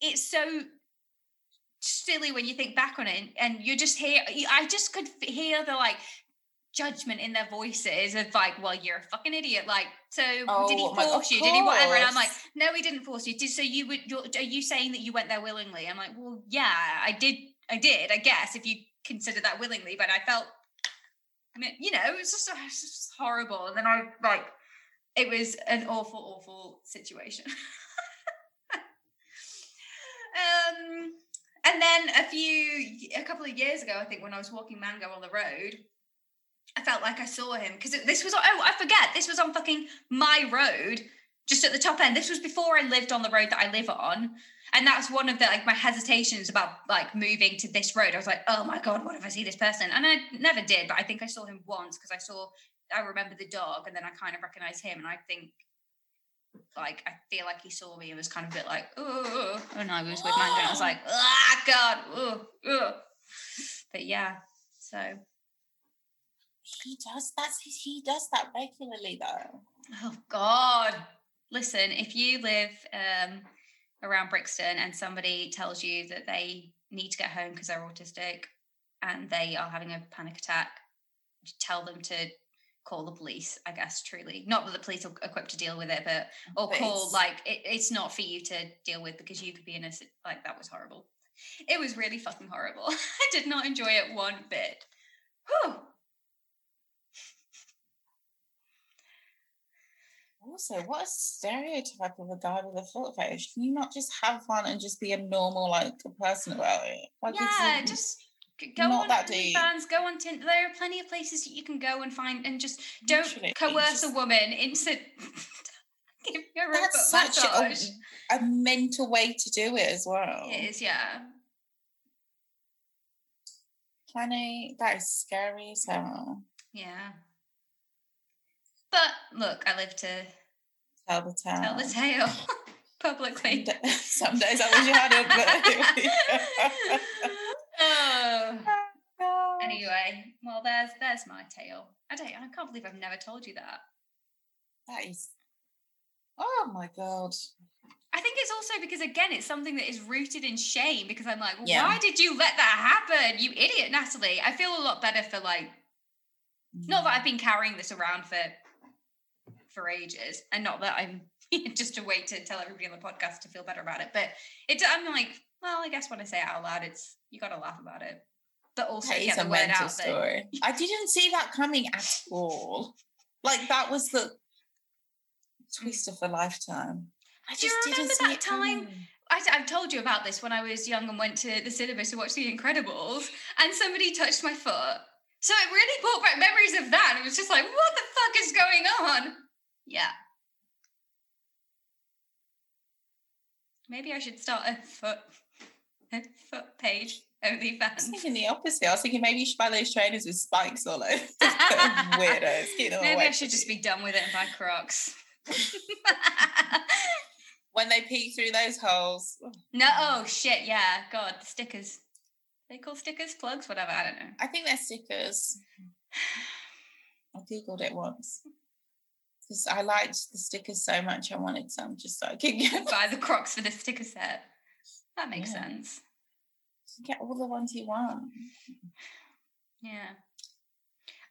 B: it's so silly when you think back on it, and, and you just hear, I just could hear the like judgment in their voices of like, well, you're a fucking idiot. Like, so did he
C: Oh
B: force you? Did he whatever? And I'm like, no, he didn't force you. Did so you would? You're, are you saying that you went there willingly? I'm like, well, yeah, I did. I did. I guess if you consider that willingly, but I felt, I mean, you know, it was just, it was just horrible. And then I like, it was an awful, awful situation. um, and then a few, a couple of years ago, I think when I was walking Mango on the road, I felt like I saw him because this was oh I forget this was on fucking my road just at the top end. This was before I lived on the road that I live on, and that's one of the like my hesitations about like moving to this road. I was like, oh my god, what if I see this person? And I never did, but I think I saw him once because I saw I remember the dog, and then I kind of recognized him, and I think like I feel like he saw me and was kind of a bit like oh, and I was with Mango, and I was like ah god, oh, oh. but yeah, so.
C: He does that's he does that regularly though.
B: Oh God! Listen, if you live um, around Brixton and somebody tells you that they need to get home because they're autistic and they are having a panic attack, tell them to call the police. I guess truly, not that the police are equipped to deal with it, but or
C: But
B: call
C: it's-
B: like it, it's not for you to deal with because you could be in a like that was horrible. It was really fucking horrible. I did not enjoy it one bit. Whew.
C: Also, what a stereotype of a guy with a foot fetish. Can you not just have fun and just be a normal like person about it? Like,
B: yeah, just go
C: not
B: on
C: that.
B: OnlyFans, go on Tinder. There are plenty of places that you can go and find, and just don't
C: Literally,
B: coerce a woman into giving her a
C: that's such a, a mental way to do it as well.
B: It is, yeah.
C: Funny, that is scary as hell.
B: Yeah. But look, I live to
C: Tell the tale.
B: tell the tale publicly.
C: Some days I wish you hadn't.
B: oh.
C: oh but...
B: Anyway, well, there's there's my tale. I don't. I can't believe I've never told you that.
C: That is. Oh my god.
B: I think it's also because again, it's something that is rooted in shame. Because I'm like,
C: Yeah.
B: why did you let that happen, you idiot, Natalie? I feel a lot better for like, not that mm. I've been carrying this around for for ages, and not that I'm just a way to tell everybody on the podcast to feel better about it. But it, I'm like, well, I guess when I say it out loud, it's you got to laugh about it, but also
C: That
B: get
C: a
B: the word out
C: story. I didn't see that coming at all. Like that was the twist of a lifetime. I
B: Do you
C: just
B: remember that time? I, I've told you about this when I was young and went to the cinema to watch The Incredibles, and somebody touched my foot. So it really brought back memories of that. And it was just like, what the fuck is going on? Yeah. Maybe I should start a foot, a foot page
C: I was thinking the opposite. I was thinking maybe you should buy those trainers with spikes all over. Weirdos.
B: Maybe I should just
C: you.
B: be done with it and buy Crocs.
C: when they peek through those holes.
B: no, oh shit, yeah, God, the stickers. They call stickers plugs, whatever. I don't know.
C: I think they're stickers. I googled it once. Because I liked the stickers so much, I wanted some just so I could get,
B: buy the Crocs for the sticker set. That makes
C: Yeah.
B: sense.
C: get all the ones you want.
B: Yeah.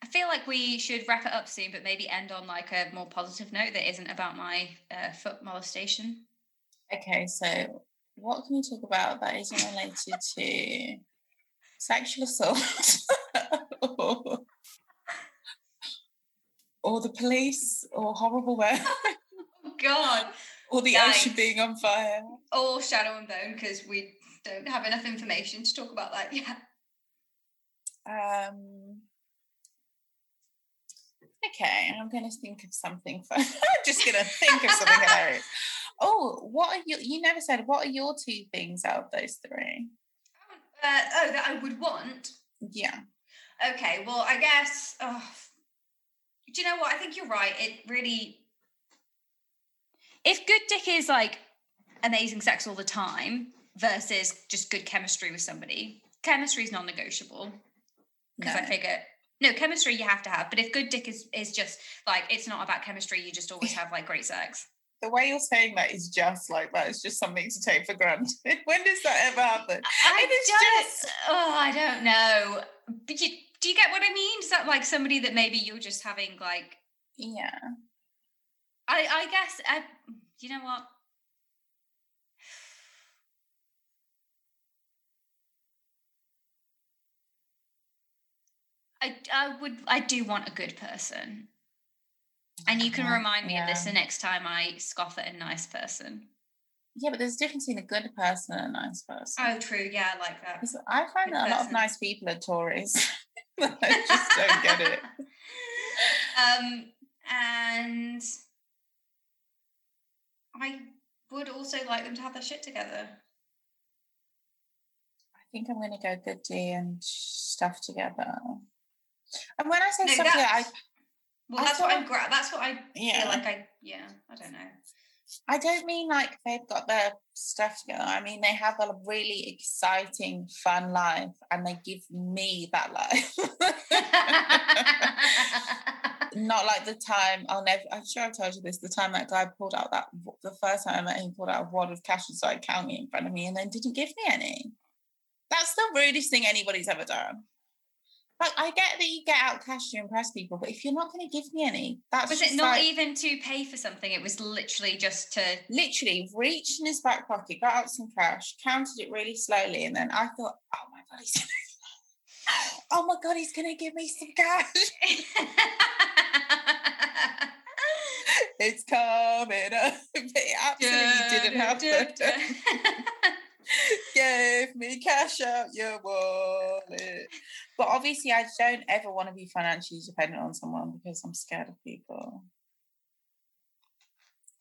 B: I feel like we should wrap it up soon, but maybe end on like a more positive note that isn't about my uh, foot molestation.
C: Okay, so what can we talk about that isn't related to sexual assault or, or the police or horrible weather
B: Oh God!
C: or the
B: Yikes.
C: ocean being on fire?
B: Or Shadow and Bone because we don't have enough information to talk about that yet.
C: Um, okay, I'm going to think of something. For, I'm just going to think of something hilarious. Oh, what are you? You never said. What are your two things out of those three?
B: Uh, oh, that I would want.
C: Yeah.
B: Okay, well, I guess. Oh, do you know what? I think you're right. It really. If good dick is like amazing sex all the time versus just good chemistry with somebody, chemistry is non negotiable. Because I figure. No, chemistry you have to have, but if good dick is, is just like it's not about chemistry, you just always have like great sex.
C: The way you're saying that is just like that. It's just something to take for granted. when does that ever happen?
B: I
C: it's
B: don't. Oh, I don't know. But you, do you get what I mean? Is that like somebody that maybe you're just having like?
C: Yeah.
B: I I guess I. You know what? I I would I do want a good person, and you can
C: Yeah,
B: remind me of this the next time I scoff at a nice person.
C: Yeah, but there's a difference between a good person and a nice person.
B: Oh, true. Yeah, I like that.
C: I find
B: Good
C: that a lot of nice people are Tories. I just don't get it.
B: um, and I would also like them to have their shit together.
C: I think I'm going to go good D and stuff together. And when I say
B: No,
C: stuff together, I,
B: Well,
C: I
B: that's what I'm.
C: thought-
B: Gra- that's what I
C: Yeah.
B: feel like. I yeah. I don't know.
C: I don't mean like they've got their stuff together. I mean they have a really exciting, fun life, and they give me that life. Not like the time I'll never. I'm sure I've told you this. The time that guy pulled out that the first time I met him, pulled out a wad of cash and started counting in front of me, and then didn't give me any. That's the rudest thing anybody's ever done. Like I get that you get out cash to impress people, but if you're not going to give me any, that's
B: was it not
C: like-
B: even to pay for something? It was literally just to.
C: literally reached in his back pocket, got out some cash, counted it really slowly, and then I thought, oh my god, he's gonna, oh my god, he's gonna give me some cash. It's coming up. It absolutely didn't happen. Gave me cash out your wallet. But obviously, I don't ever want to be financially dependent on someone because I'm scared of people.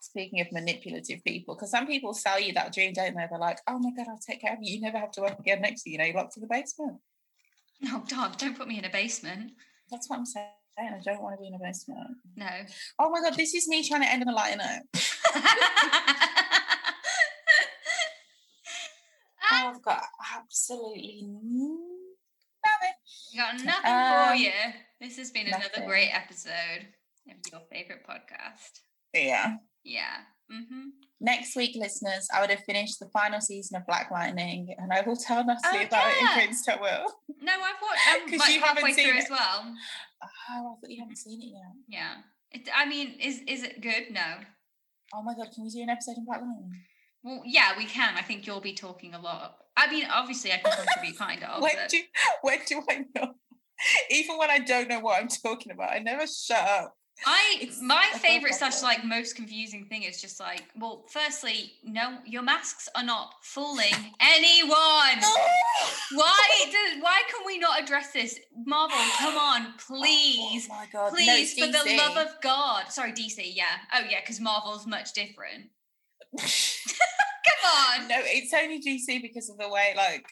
C: Speaking of manipulative people, because some people sell you that dream, don't they? They're like, oh my God, I'll take care of you. You never have to work again next to you. You know, you're locked in the basement.
B: Oh, no, dog, don't put me in a basement.
C: That's what I'm saying. I don't want to be in a basement.
B: No.
C: Oh my God, this is me trying to end on a lighter note.
B: Um,
C: I've got absolutely nothing.
B: got nothing
C: Um,
B: for you. This has been another great episode of your favorite podcast.
C: Yeah.
B: Yeah. Mm-hmm.
C: Next week, listeners, I would have finished the final season of Black Lightning, and I will tell Natalie
B: Oh,
C: about
B: yeah.
C: it in Prince Will.
B: No, I've watched. I'm
C: 'Cause
B: like
C: you haven't seen it.
B: as well.
C: Oh, I thought you haven't seen it yet.
B: Yeah. It, I mean, is is it good? No.
C: Oh my god, can we do an episode on Black Lightning?
B: Well, yeah, we can. I think you'll be talking a lot. I mean, obviously, I can contribute kind of.
C: when do when do I know? Even when I don't know what I'm talking about, I never shut up.
B: I
C: It's
B: my
C: a
B: favorite slash like most confusing thing is just like, well, firstly, no, your masks are not fooling anyone. Why does why can we not address this? Marvel, come on, please.
C: Oh my god,
B: Please,
C: no,
B: for the love of God. Sorry, DC, yeah. Oh yeah, because Marvel's much different. Come on.
C: no, it's only DC because of the way, like,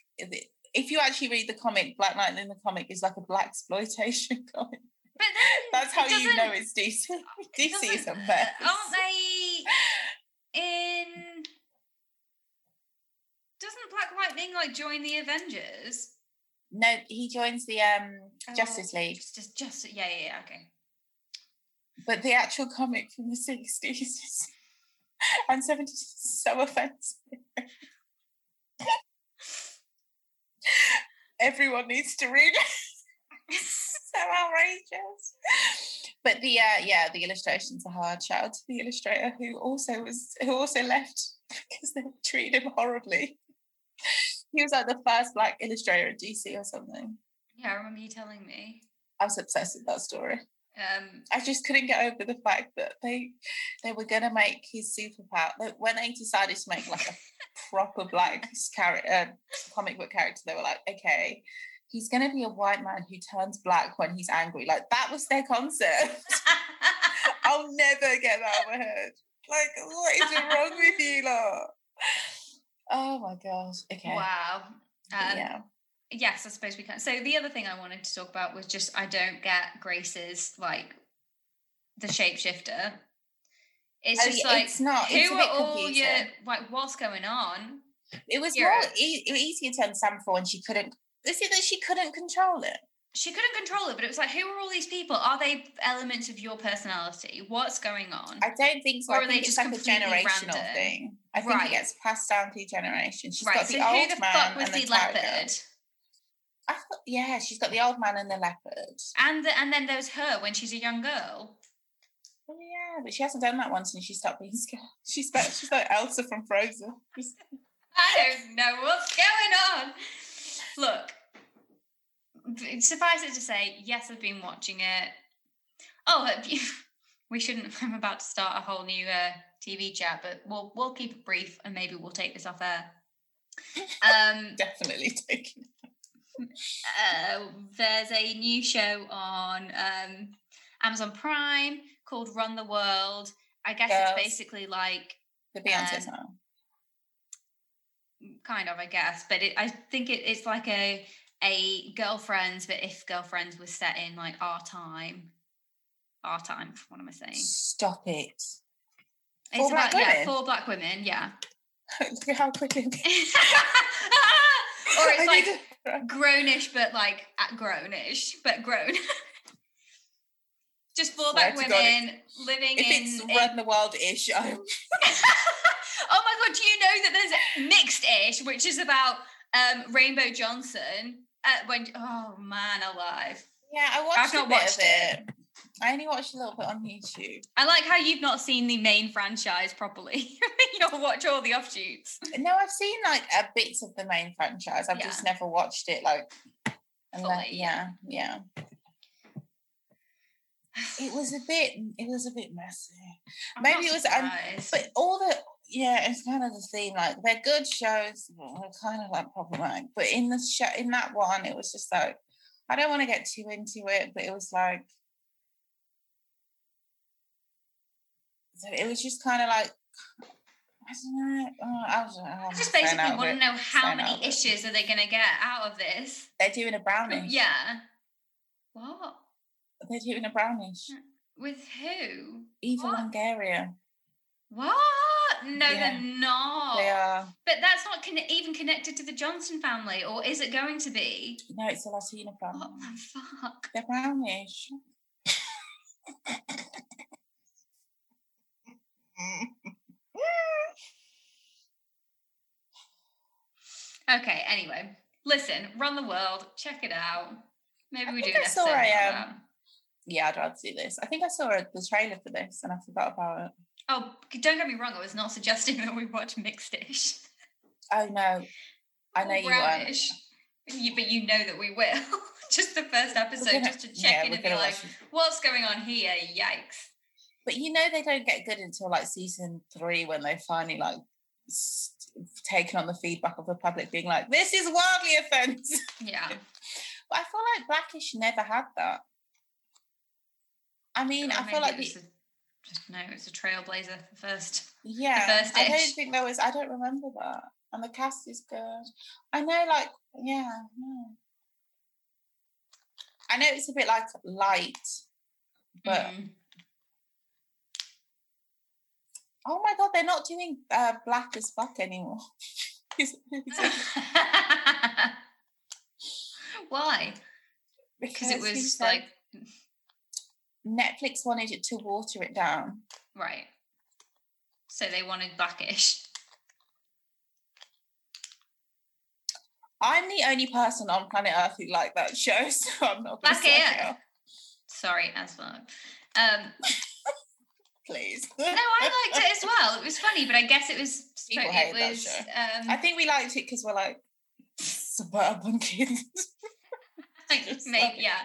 C: if you actually read the comic, Black Lightning in the comic is like a blaxploitation comic.
B: But then
C: That's how you know it's DC. DC is a mess.
B: Aren't they in doesn't Black Lightning like join the Avengers?
C: No, he joins the um Justice
B: Oh,
C: League,
B: Just, just, just yeah, yeah, yeah, okay.
C: but the actual comic from the sixties and seventies is so offensive. Everyone needs to read it. It's so outrageous. But the uh, yeah, the illustrations are hard. Shout out to the illustrator who also was who also left because they treated him horribly. He was like the first black illustrator at DC or something.
B: Yeah, I remember you telling me.
C: I was obsessed with that story.
B: Um,
C: I just couldn't get over the fact that they they were gonna make his superpower. that When they decided to make like a proper black character, uh, comic book character, they were like, okay, he's gonna be a white man who turns black when he's angry. Like that was their concept. I'll never get that out of my head. Like, what is wrong with you, lot? Oh my gosh. Okay.
B: wow. Um,
C: yeah.
B: Yes, I suppose we can. So the other thing I wanted to talk about was just I don't get Grace's like the shapeshifter. It's
C: Oh,
B: just
C: yeah,
B: like
C: it's not. It's
B: who
C: a bit
B: are all
C: confusing.
B: your like what's going on?
C: It was
B: You're-
C: more e- easier to understand for when she couldn't. This is it that she couldn't control it?
B: She couldn't control it, but it was like, who are all these people? Are they elements of your personality? What's going on?
C: I don't think so.
B: Or
C: I
B: are they just
C: like a generational
B: random?
C: thing. I think
B: Right.
C: it gets passed down through generations. She's
B: right.
C: got
B: So
C: the
B: who
C: old
B: the
C: man
B: fuck was
C: and
B: the
C: the tiger. I thought, yeah, she's got the old man and the leopard.
B: And the, and then there's her when she's a young girl.
C: Oh yeah, but she hasn't done that one since she stopped being scared. She's like, she's like Elsa from Frozen.
B: I don't know what's going on. Look, suffice it to say, yes, I've been watching it. Oh? We shouldn't. I'm about to start a whole new uh, TV chat, but we'll we'll keep it brief and maybe we'll take this off air. Um,
C: Definitely taking.
B: Uh, there's a new show on um, Amazon Prime called Run the World. I guess
C: Girls.
B: it's basically like
C: The Beyonce
B: Um,
C: song.
B: kind of, I guess, but it, I think it, it's like a a girlfriends, but if girlfriends was set in like our time, our time. What am I saying?
C: Stop it.
B: It's
C: Four black
B: about yeah,
C: women?
B: four black women, yeah.
C: Look how quick it
B: or it's
C: I
B: like
C: to-
B: grownish, but like at grownish, but grown. Just black
C: to God,
B: women living
C: If
B: in.
C: it's
B: in-
C: run the world ish,
B: oh my god! Do you know that there's mixed-ish, which is about um, Rainbow Johnson? Uh, when oh man, alive!
C: yeah, I watched
B: I've
C: a
B: not
C: bit
B: watched
C: of
B: it.
C: it. I only watched a little bit on YouTube.
B: I like how you've not seen the main franchise properly. You'll watch all the offshoots.
C: No, I've seen like a bits of the main franchise. I've
B: Yeah.
C: just never watched it. Like, yeah, yeah. It was a bit. It was a bit messy.
B: I'm
C: Maybe it was- um,
B: I'm-
C: But all the yeah, it's kind of the theme. Like they're good shows. They're kind of like problematic. But in the show, in that one, it was just like I don't want to get too into it, but it was like so it was just kind of like I don't. Oh, I was, I was
B: oh,
C: just
B: basically want to know how many issues are they going to get out of this?
C: They're doing a brownish.
B: Yeah. What?
C: They're doing a brownish. Hmm.
B: With who?
C: Eva
B: What?
C: Longoria.
B: What? No,
C: Yeah.
B: they're not.
C: They are.
B: But that's not conne- even connected to the Johnson family, or is it going to be?
C: No, it's a Latina brownish.
B: What the fuck?
C: They're brownish.
B: Okay, anyway. Listen, run the world, check it out. Maybe
C: I
B: we do
C: I saw
B: episode
C: a, um, yeah, I'd rather see this. I think I saw the trailer for this and I forgot about it.
B: Oh, don't get me wrong, I was not suggesting that we watch Mixed-ish.
C: Oh no, I know you weren't.
B: You, but you know that we will. just the first episode,
C: gonna-
B: just to check
C: yeah,
B: in and be like, what's going on here? Yikes.
C: But you know they don't get good until like season three when they finally like s- taken on the feedback of the public being like, this is wildly offensive.
B: Yeah.
C: But I feel like Blackish never had that. I mean, I feel like the,
B: just no, it's a trailblazer first.
C: yeah,
B: first
C: I don't think there was. I don't remember that. And the cast is good. I know, like, yeah, yeah. I know it's a bit like light, but
B: Mm.
C: Oh my god, they're not doing uh, black as fuck anymore. Is- is-
B: Why? Because it was like
C: Netflix wanted it to water it down.
B: right. So they wanted blackish.
C: I'm the only person on planet Earth who liked that show, so I'm not going
B: Black
C: to say it.
B: Sorry, as well. Um,
C: Please.
B: no, I liked it as well. It was funny, but I guess it was.
C: People
B: it
C: hate that show.
B: Um,
C: I think we liked it because we're like suburban kids.
B: maybe,
C: like-
B: yeah.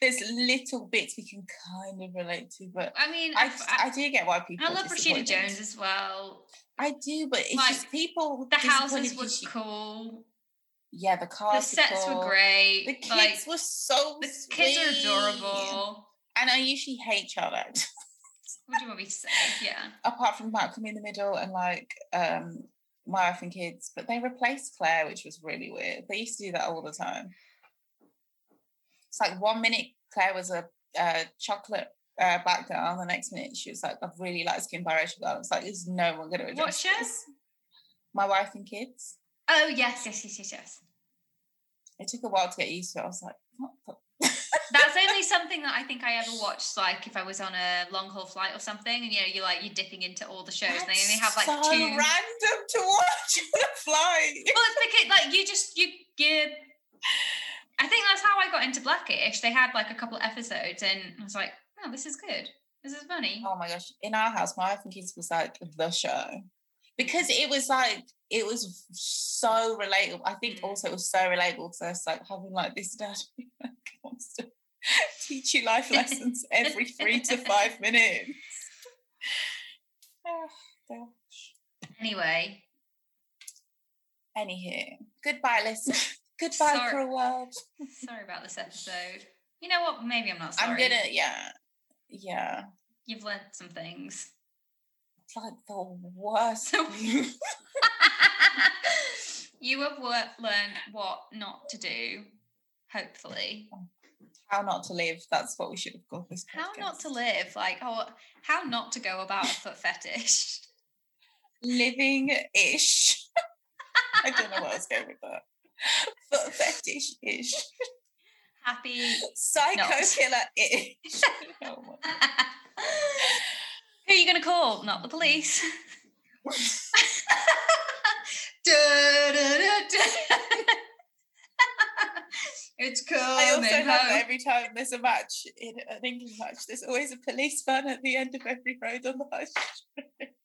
C: there's little bits we can kind of relate to, but
B: I mean,
C: I,
B: I,
C: I do get why people.
B: I love Rashida. Jones as well.
C: I do, but it's
B: Like,
C: just people.
B: The houses were cool.
C: Yeah, the cars.
B: The sets were great.
C: The kids
B: like,
C: were so.
B: the kids are adorable.
C: And I usually hate child actors,
B: What do you want me to say? Yeah.
C: apart from Malcolm in the Middle and like um My Wife and Kids, but they replaced Claire, which was really weird. They used to do that all the time. It's like one minute Claire was a uh, chocolate uh, black girl, and the next minute she was like a really light skinned biracial girl. It's like, there's no one going to address
B: show?
C: this. My Wife and Kids.
B: Oh yes, yes, yes, yes, yes.
C: It took a while to get used to it. I was like, what the
B: That's only something that I think I ever watched, like if I was on a long haul flight or something, and you know, you're like you're dipping into all the shows, and they only have like
C: so
B: two.
C: random to watch on a flight.
B: Well, it's because like you just you you. I think that's how I got into Blackish. They had like a couple episodes, and I was like, "Oh, this is good. This is funny."
C: Oh my gosh! In our house, my kids was like the show because it was like it was so relatable. I think
B: Mm.
C: also it was so relatable to us, like having like this dad who like, wants to teach you life lessons every three to five minutes. Oh, gosh.
B: Anyway,
C: Anywho, goodbye, listen. Goodbye,
B: Sorry.
C: a world.
B: sorry about this episode. You know what? Maybe I'm not sorry.
C: I'm gonna, yeah, yeah.
B: You've learned some things.
C: It's like the worst.
B: you have learned what not to do. Hopefully,
C: How not to live. That's what we should have called this.
B: how not to live. Like, oh, how not to go about a foot fetish.
C: living ish. I don't know what I was going with that. Foot fetish ish.
B: Happy.
C: Psycho
B: Not.
C: killer ish. Oh
B: Who are you going to call? Not the police. Da, da, da, da. it's coming
C: I also love that every time there's a match in an England match, there's always a police van at the end of every road on the high street.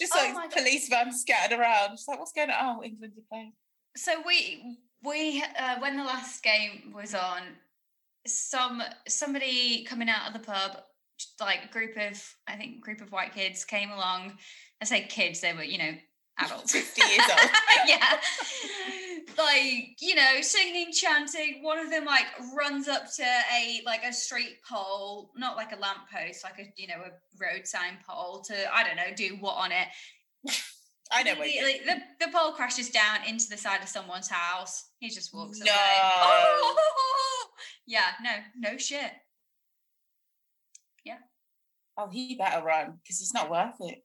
C: Just
B: Oh
C: like
B: God.
C: police vans scattered around. Just like, what's going on? Oh, England are playing.
B: So we we uh, when the last game was on, some somebody coming out of the pub, like a group of I think group of white kids came along. I say kids, they were you know adults.
C: 50 years old.
B: yeah. Like, you know, singing, chanting. One of them like runs up to a like a street pole, not like a lamppost, like a you know, a road sign pole to, I don't know, do what on it.
C: I know what
B: Immediately, the, the pole crashes down into the side of someone's house. He just walks away. Oh! Yeah, no, no shit.
C: Oh, he better run because it's not worth it.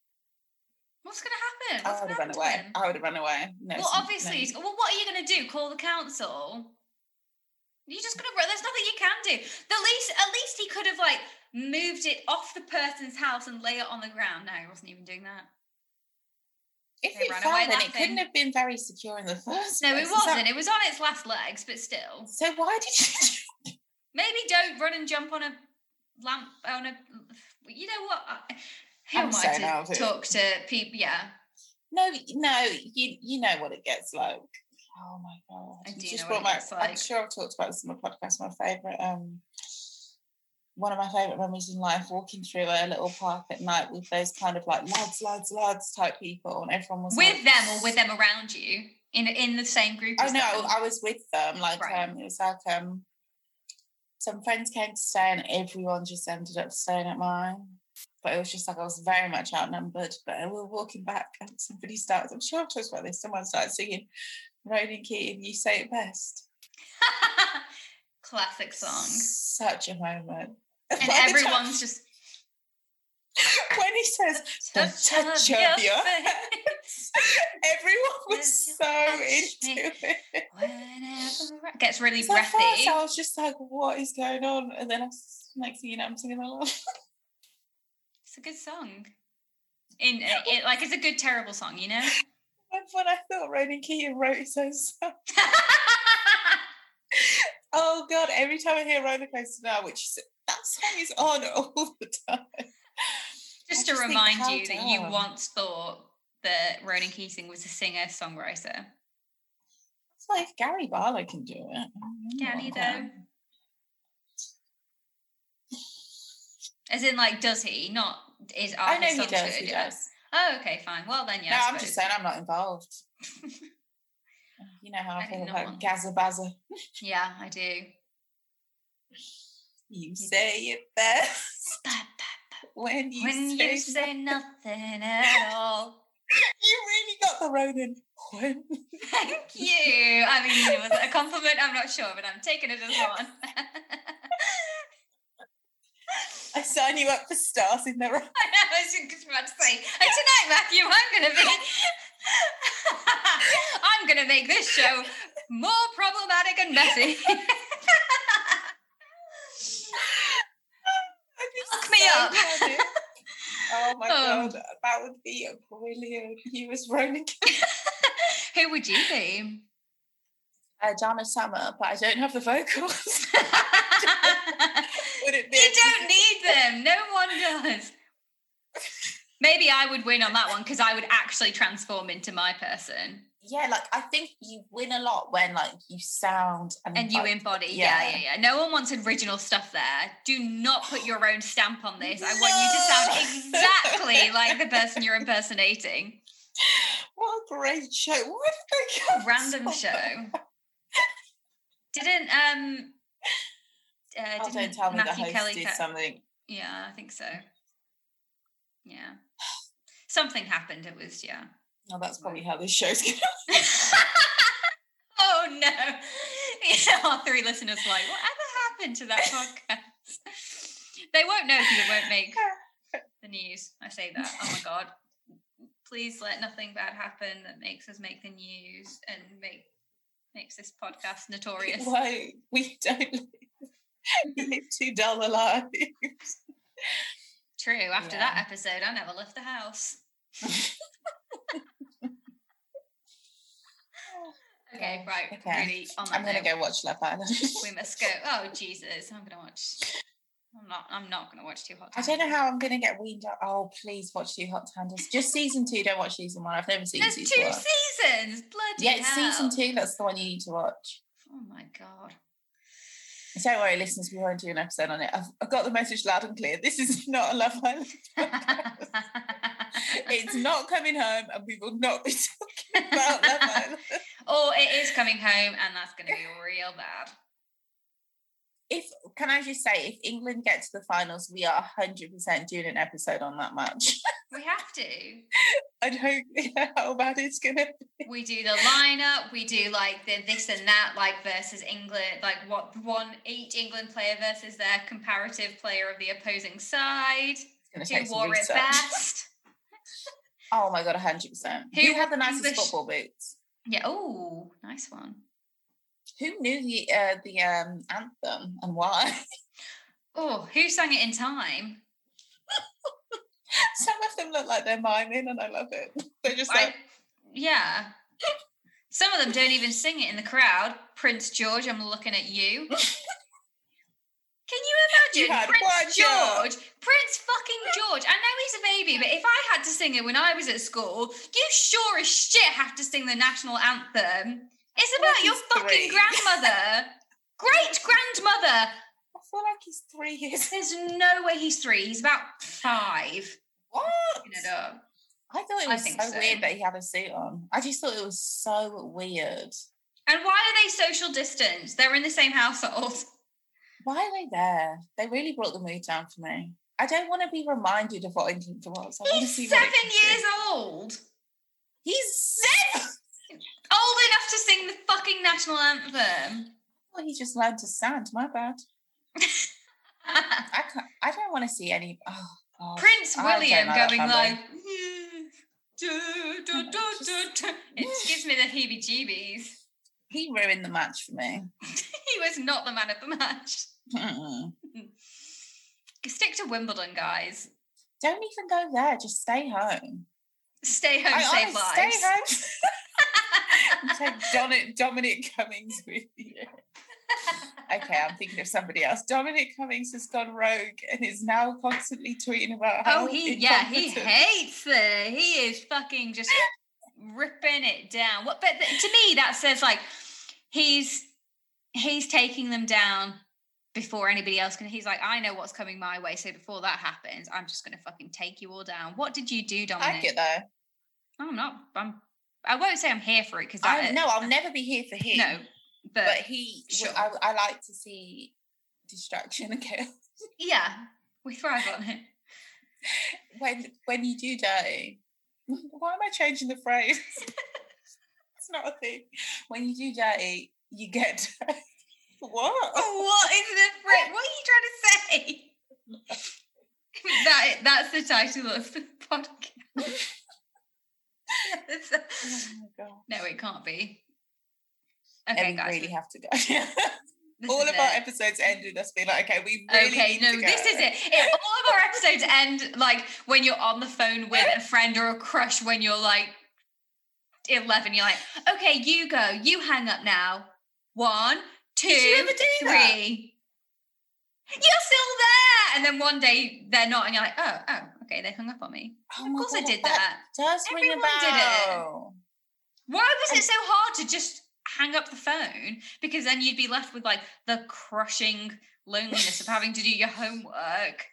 B: What's gonna happen?
C: I would have run away. I would have run away. No,
B: Well,
C: it's- no.
B: obviously, well, what are you going to do? Call the council? You're just going to. Run. There's nothing you can do. The least, at least he could have like moved it off the person's house and lay it on the ground. No, he wasn't even doing that.
C: If it
B: ran
C: fell,
B: away
C: then it couldn't have been very secure in the first
B: No,
C: place.
B: it
C: Is that-
B: wasn't. It was on its last legs, but still,
C: So why did you?
B: maybe don't run and jump on a lamp on a. You know what? Who
C: I'm
B: I to talk to people? Yeah,
C: No, no, you you know what it gets like. Oh my god!
B: I
C: You
B: do
C: just
B: know what
C: my-
B: gets
C: I'm sure I've talked about this in my podcast. My favorite, um, one of my favorite memories in life: walking through a little park at night with those kind of like lads, lads, lads type people, and everyone was
B: with
C: like,
B: them or with them around you in in the same group.
C: Oh
B: as
C: no,
B: them.
C: I was with them. Like
B: Right.
C: um, it was like um, some friends came to stay, and everyone just ended up staying at mine. But it was just like I was very much outnumbered. But we were walking back, and somebody started. I'm sure I've talked about this. Someone started singing "Ronan Keating." You say it best.
B: Classic song.
C: Such a moment.
B: And everyone's just
C: when he says the touch of your hands, everyone was so into it.
B: whenever I- gets really
C: So
B: breathy.
C: first I was just like, "What is going on?" And then I was, next thing you know, I'm singing along.
B: It's a good song. In uh, it, like it's a good terrible song, you know.
C: And when I thought Ronan Keating wrote his own song, oh god! Every time I hear Roller Coaster now, which is, that song is on all the time.
B: Just to
C: just
B: remind you that you once thought that Ronan Keating was a singer songwriter.
C: It's like Gary Barlow can do it.
B: Can he
C: Why
B: though? As in, like, does he? Not is
C: I know he does. He does.
B: Oh, okay, fine. Well, then, yeah.
C: no, I'm just saying I'm not involved. you know how I
B: I
C: feel about Gaza Baza.
B: Yeah, I do.
C: You say it best when you
B: When
C: say,
B: you say nothing at all.
C: You really got the Ronan. When
B: Thank you. I mean, it was a compliment? I'm not sure, but I'm taking it as one.
C: I sign you up for stars in their
B: I know, I was just about to say, and tonight, Matthew, I'm going to be, I'm going to make this show more problematic and messy. Look me up.
C: Oh my
B: Um.
C: god, that would be a brilliant. You as Ronan.
B: Who would you be?
C: Uh, Donna Summer, but I don't have the vocals. would it be?
B: You don't need them. No one does. Maybe I would win on that one because I would actually transform into my person
C: Yeah, like I think you win a lot when like you sound and,
B: and you
C: like,
B: embody. Yeah.
C: yeah.
B: yeah, yeah, No one wants original stuff there. Do not put your own stamp on this. I want you to sound exactly like the person you're impersonating.
C: What a great show! What did they
B: Random show. Didn't um. Uh,
C: Oh,
B: didn't
C: don't tell me the host
B: Kelly
C: did
B: ca-
C: something.
B: Yeah, I think so. Yeah. Something happened. It was, yeah.
C: Oh, that's probably how this show's going.
B: oh no. Yeah, our three listeners like, whatever happened to that podcast? they won't know because it won't make the news. I say that. Oh my god. Please let nothing bad happen that makes us make the news and make makes this podcast notorious.
C: Why we don't live, we live too dull a lives.
B: True. After that episode, I never left the house. Okay, right.
C: okay.
B: Really on that
C: I'm gonna go watch Love Island.
B: we must go. Oh Jesus, I'm gonna watch. I'm not. I'm not gonna watch Too Hot. to
C: I don't know how I'm gonna get weaned up. Oh, please watch Too Hot to Handle. Just season two. Don't watch season one. I've never seen
B: There's
C: season
B: two
C: one.
B: seasons. Bloody
C: Yeah, it's
B: hell.
C: season two. That's the one you need to watch.
B: Oh my god.
C: Don't worry, listeners. We won't do an episode on it. I've, I've got the message loud and clear. This is not a Love Island. it's not coming home, and we will not be talking about Love Island.
B: oh, it is coming home, and that's gonna be real bad.
C: If can I just say, if England get to the finals, we are hundred percent doing an episode on that match.
B: We have to.
C: I don't know how bad it's gonna. be.
B: We do the lineup. We do like the this and that, like versus England, like what one each England player versus their comparative player of the opposing side.
C: It's gonna take
B: Who wore it best?
C: Oh my god, hundred percent.
B: Who
C: had the nicest
B: the sh-
C: football boots?
B: Yeah. Oh, nice one.
C: Who knew the uh, the um, anthem and why?
B: Oh, who sang it in time?
C: Some of them look like they're miming, and I love it. They're just
B: I,
C: like,
B: yeah. Some of them don't even sing it in the crowd. Prince George, I'm looking at you. Can you
C: You
B: imagine
C: had
B: Prince. George? Prince fucking George. I know he's a baby, but if I had to sing it when I was at school, you sure as shit have to sing the national anthem. It's about your fucking
C: three.
B: grandmother. Great grandmother.
C: I feel like he's three years.
B: There's no way he's three. He's about five.
C: What?
B: Looking it up.
C: I thought it was so,
B: so.
C: weird that he had a suit on. I just thought it was so weird.
B: And why are they social distance? They're in the same household.
C: Why are they there? They really brought the mood down for me. I don't want to be reminded of what England was. I want to see
B: He's seven years old.
C: He's seven.
B: Old enough to sing the fucking national anthem.
C: Well, he just learned to stand. My bad. I can't. I don't want to see any. Oh.
B: Prince William
C: know
B: going like. Hmm, it gives me the heebie jeebies.
C: He ruined the match for me.
B: He was not the man of the match. Stick to Wimbledon, guys.
C: Don't even go there. Just stay home.
B: Stay home,
C: I
B: save
C: honest-
B: lives.
C: Stay home. Take Dominic, Dominic Cummings with you. Okay, I'm thinking of somebody else. Dominic Cummings has gone rogue and is now constantly tweeting about how
B: Oh, he yeah, he hates it. He is fucking just ripping it down. What? But to me, that says like he's he's taking them down before anybody else can. He's like, I know what's coming my way. So before that happens, I'm just going to fucking take you all down. What did you do,
C: I
B: Dominic?
C: like it though.
B: I'm not. I'm. I won't say I'm here for it because
C: I no, I'll never be here for him.
B: No, but,
C: but he.
B: Sure.
C: I, I like to see distraction and chaos.
B: yeah, we thrive on it.
C: when when you do dirty. Why am I changing the phrase? it's not a thing. When you do dirty, you get dirty. What?
B: Oh, what is the frick? What are you trying to say? that that's the title of the podcast.
C: Oh my god.
B: no, it can't be. Okay,
C: and we
B: guys.
C: really
B: we-
C: have to go. All of our episodes end with us being like, okay, we really
B: okay,
C: need
B: no, this is it. If all of our episodes end like when you're on the phone with a friend or a crush when you're like 11, you're like, okay, you go, you hang up now. One, two,
C: Did you ever do that?
B: three. You're still there. And then one day they're not, and you're like, oh, oh, okay, they hung up on me.
C: Oh
B: of course I did that.
C: Does ring a
B: Everyone did it. Why was it so hard to just hang up the phone? Because then you'd be left with like the crushing loneliness of having to do your homework.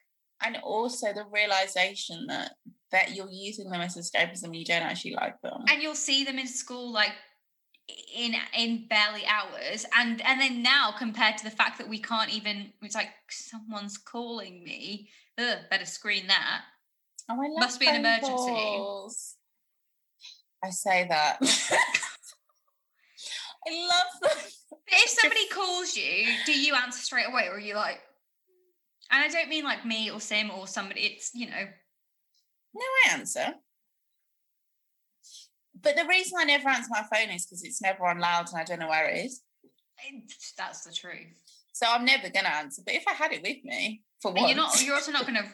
C: And also the realization that that you're using them as escapism you don't actually like them.
B: and you'll see them in school like in in barely hours and and then now compared to the fact that we can't even it's like someone's calling me Ugh, better screen that
C: Oh, I love
B: Must be an emergency.
C: calls. I say that. I love them.
B: if somebody calls you do you answer straight away or are you like and i don't mean like me or sim or somebody it's you know
C: No, I answer. But the reason I never answer my phone is because it's never on loud and I don't know where it is.
B: that's the truth
C: So I'm never gonna answer. But if I had it with me for once,
B: you're not you're also not going to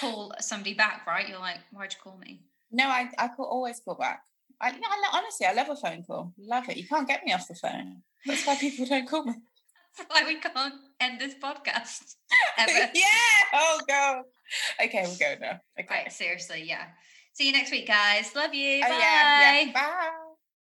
B: call somebody back right you're like why'd you call me
C: no, I I always call back. I, no, I honestly I love a phone call. Love it. You can't get me off the phone. That's why people don't call me.
B: that's why we can't end this podcast ever
C: yeah. Oh god. Okay, we'll go now. Okay.
B: Right, seriously, yeah. See you next week, guys. Love you.
C: Oh,
B: Bye.
C: yeah, yeah. Bye.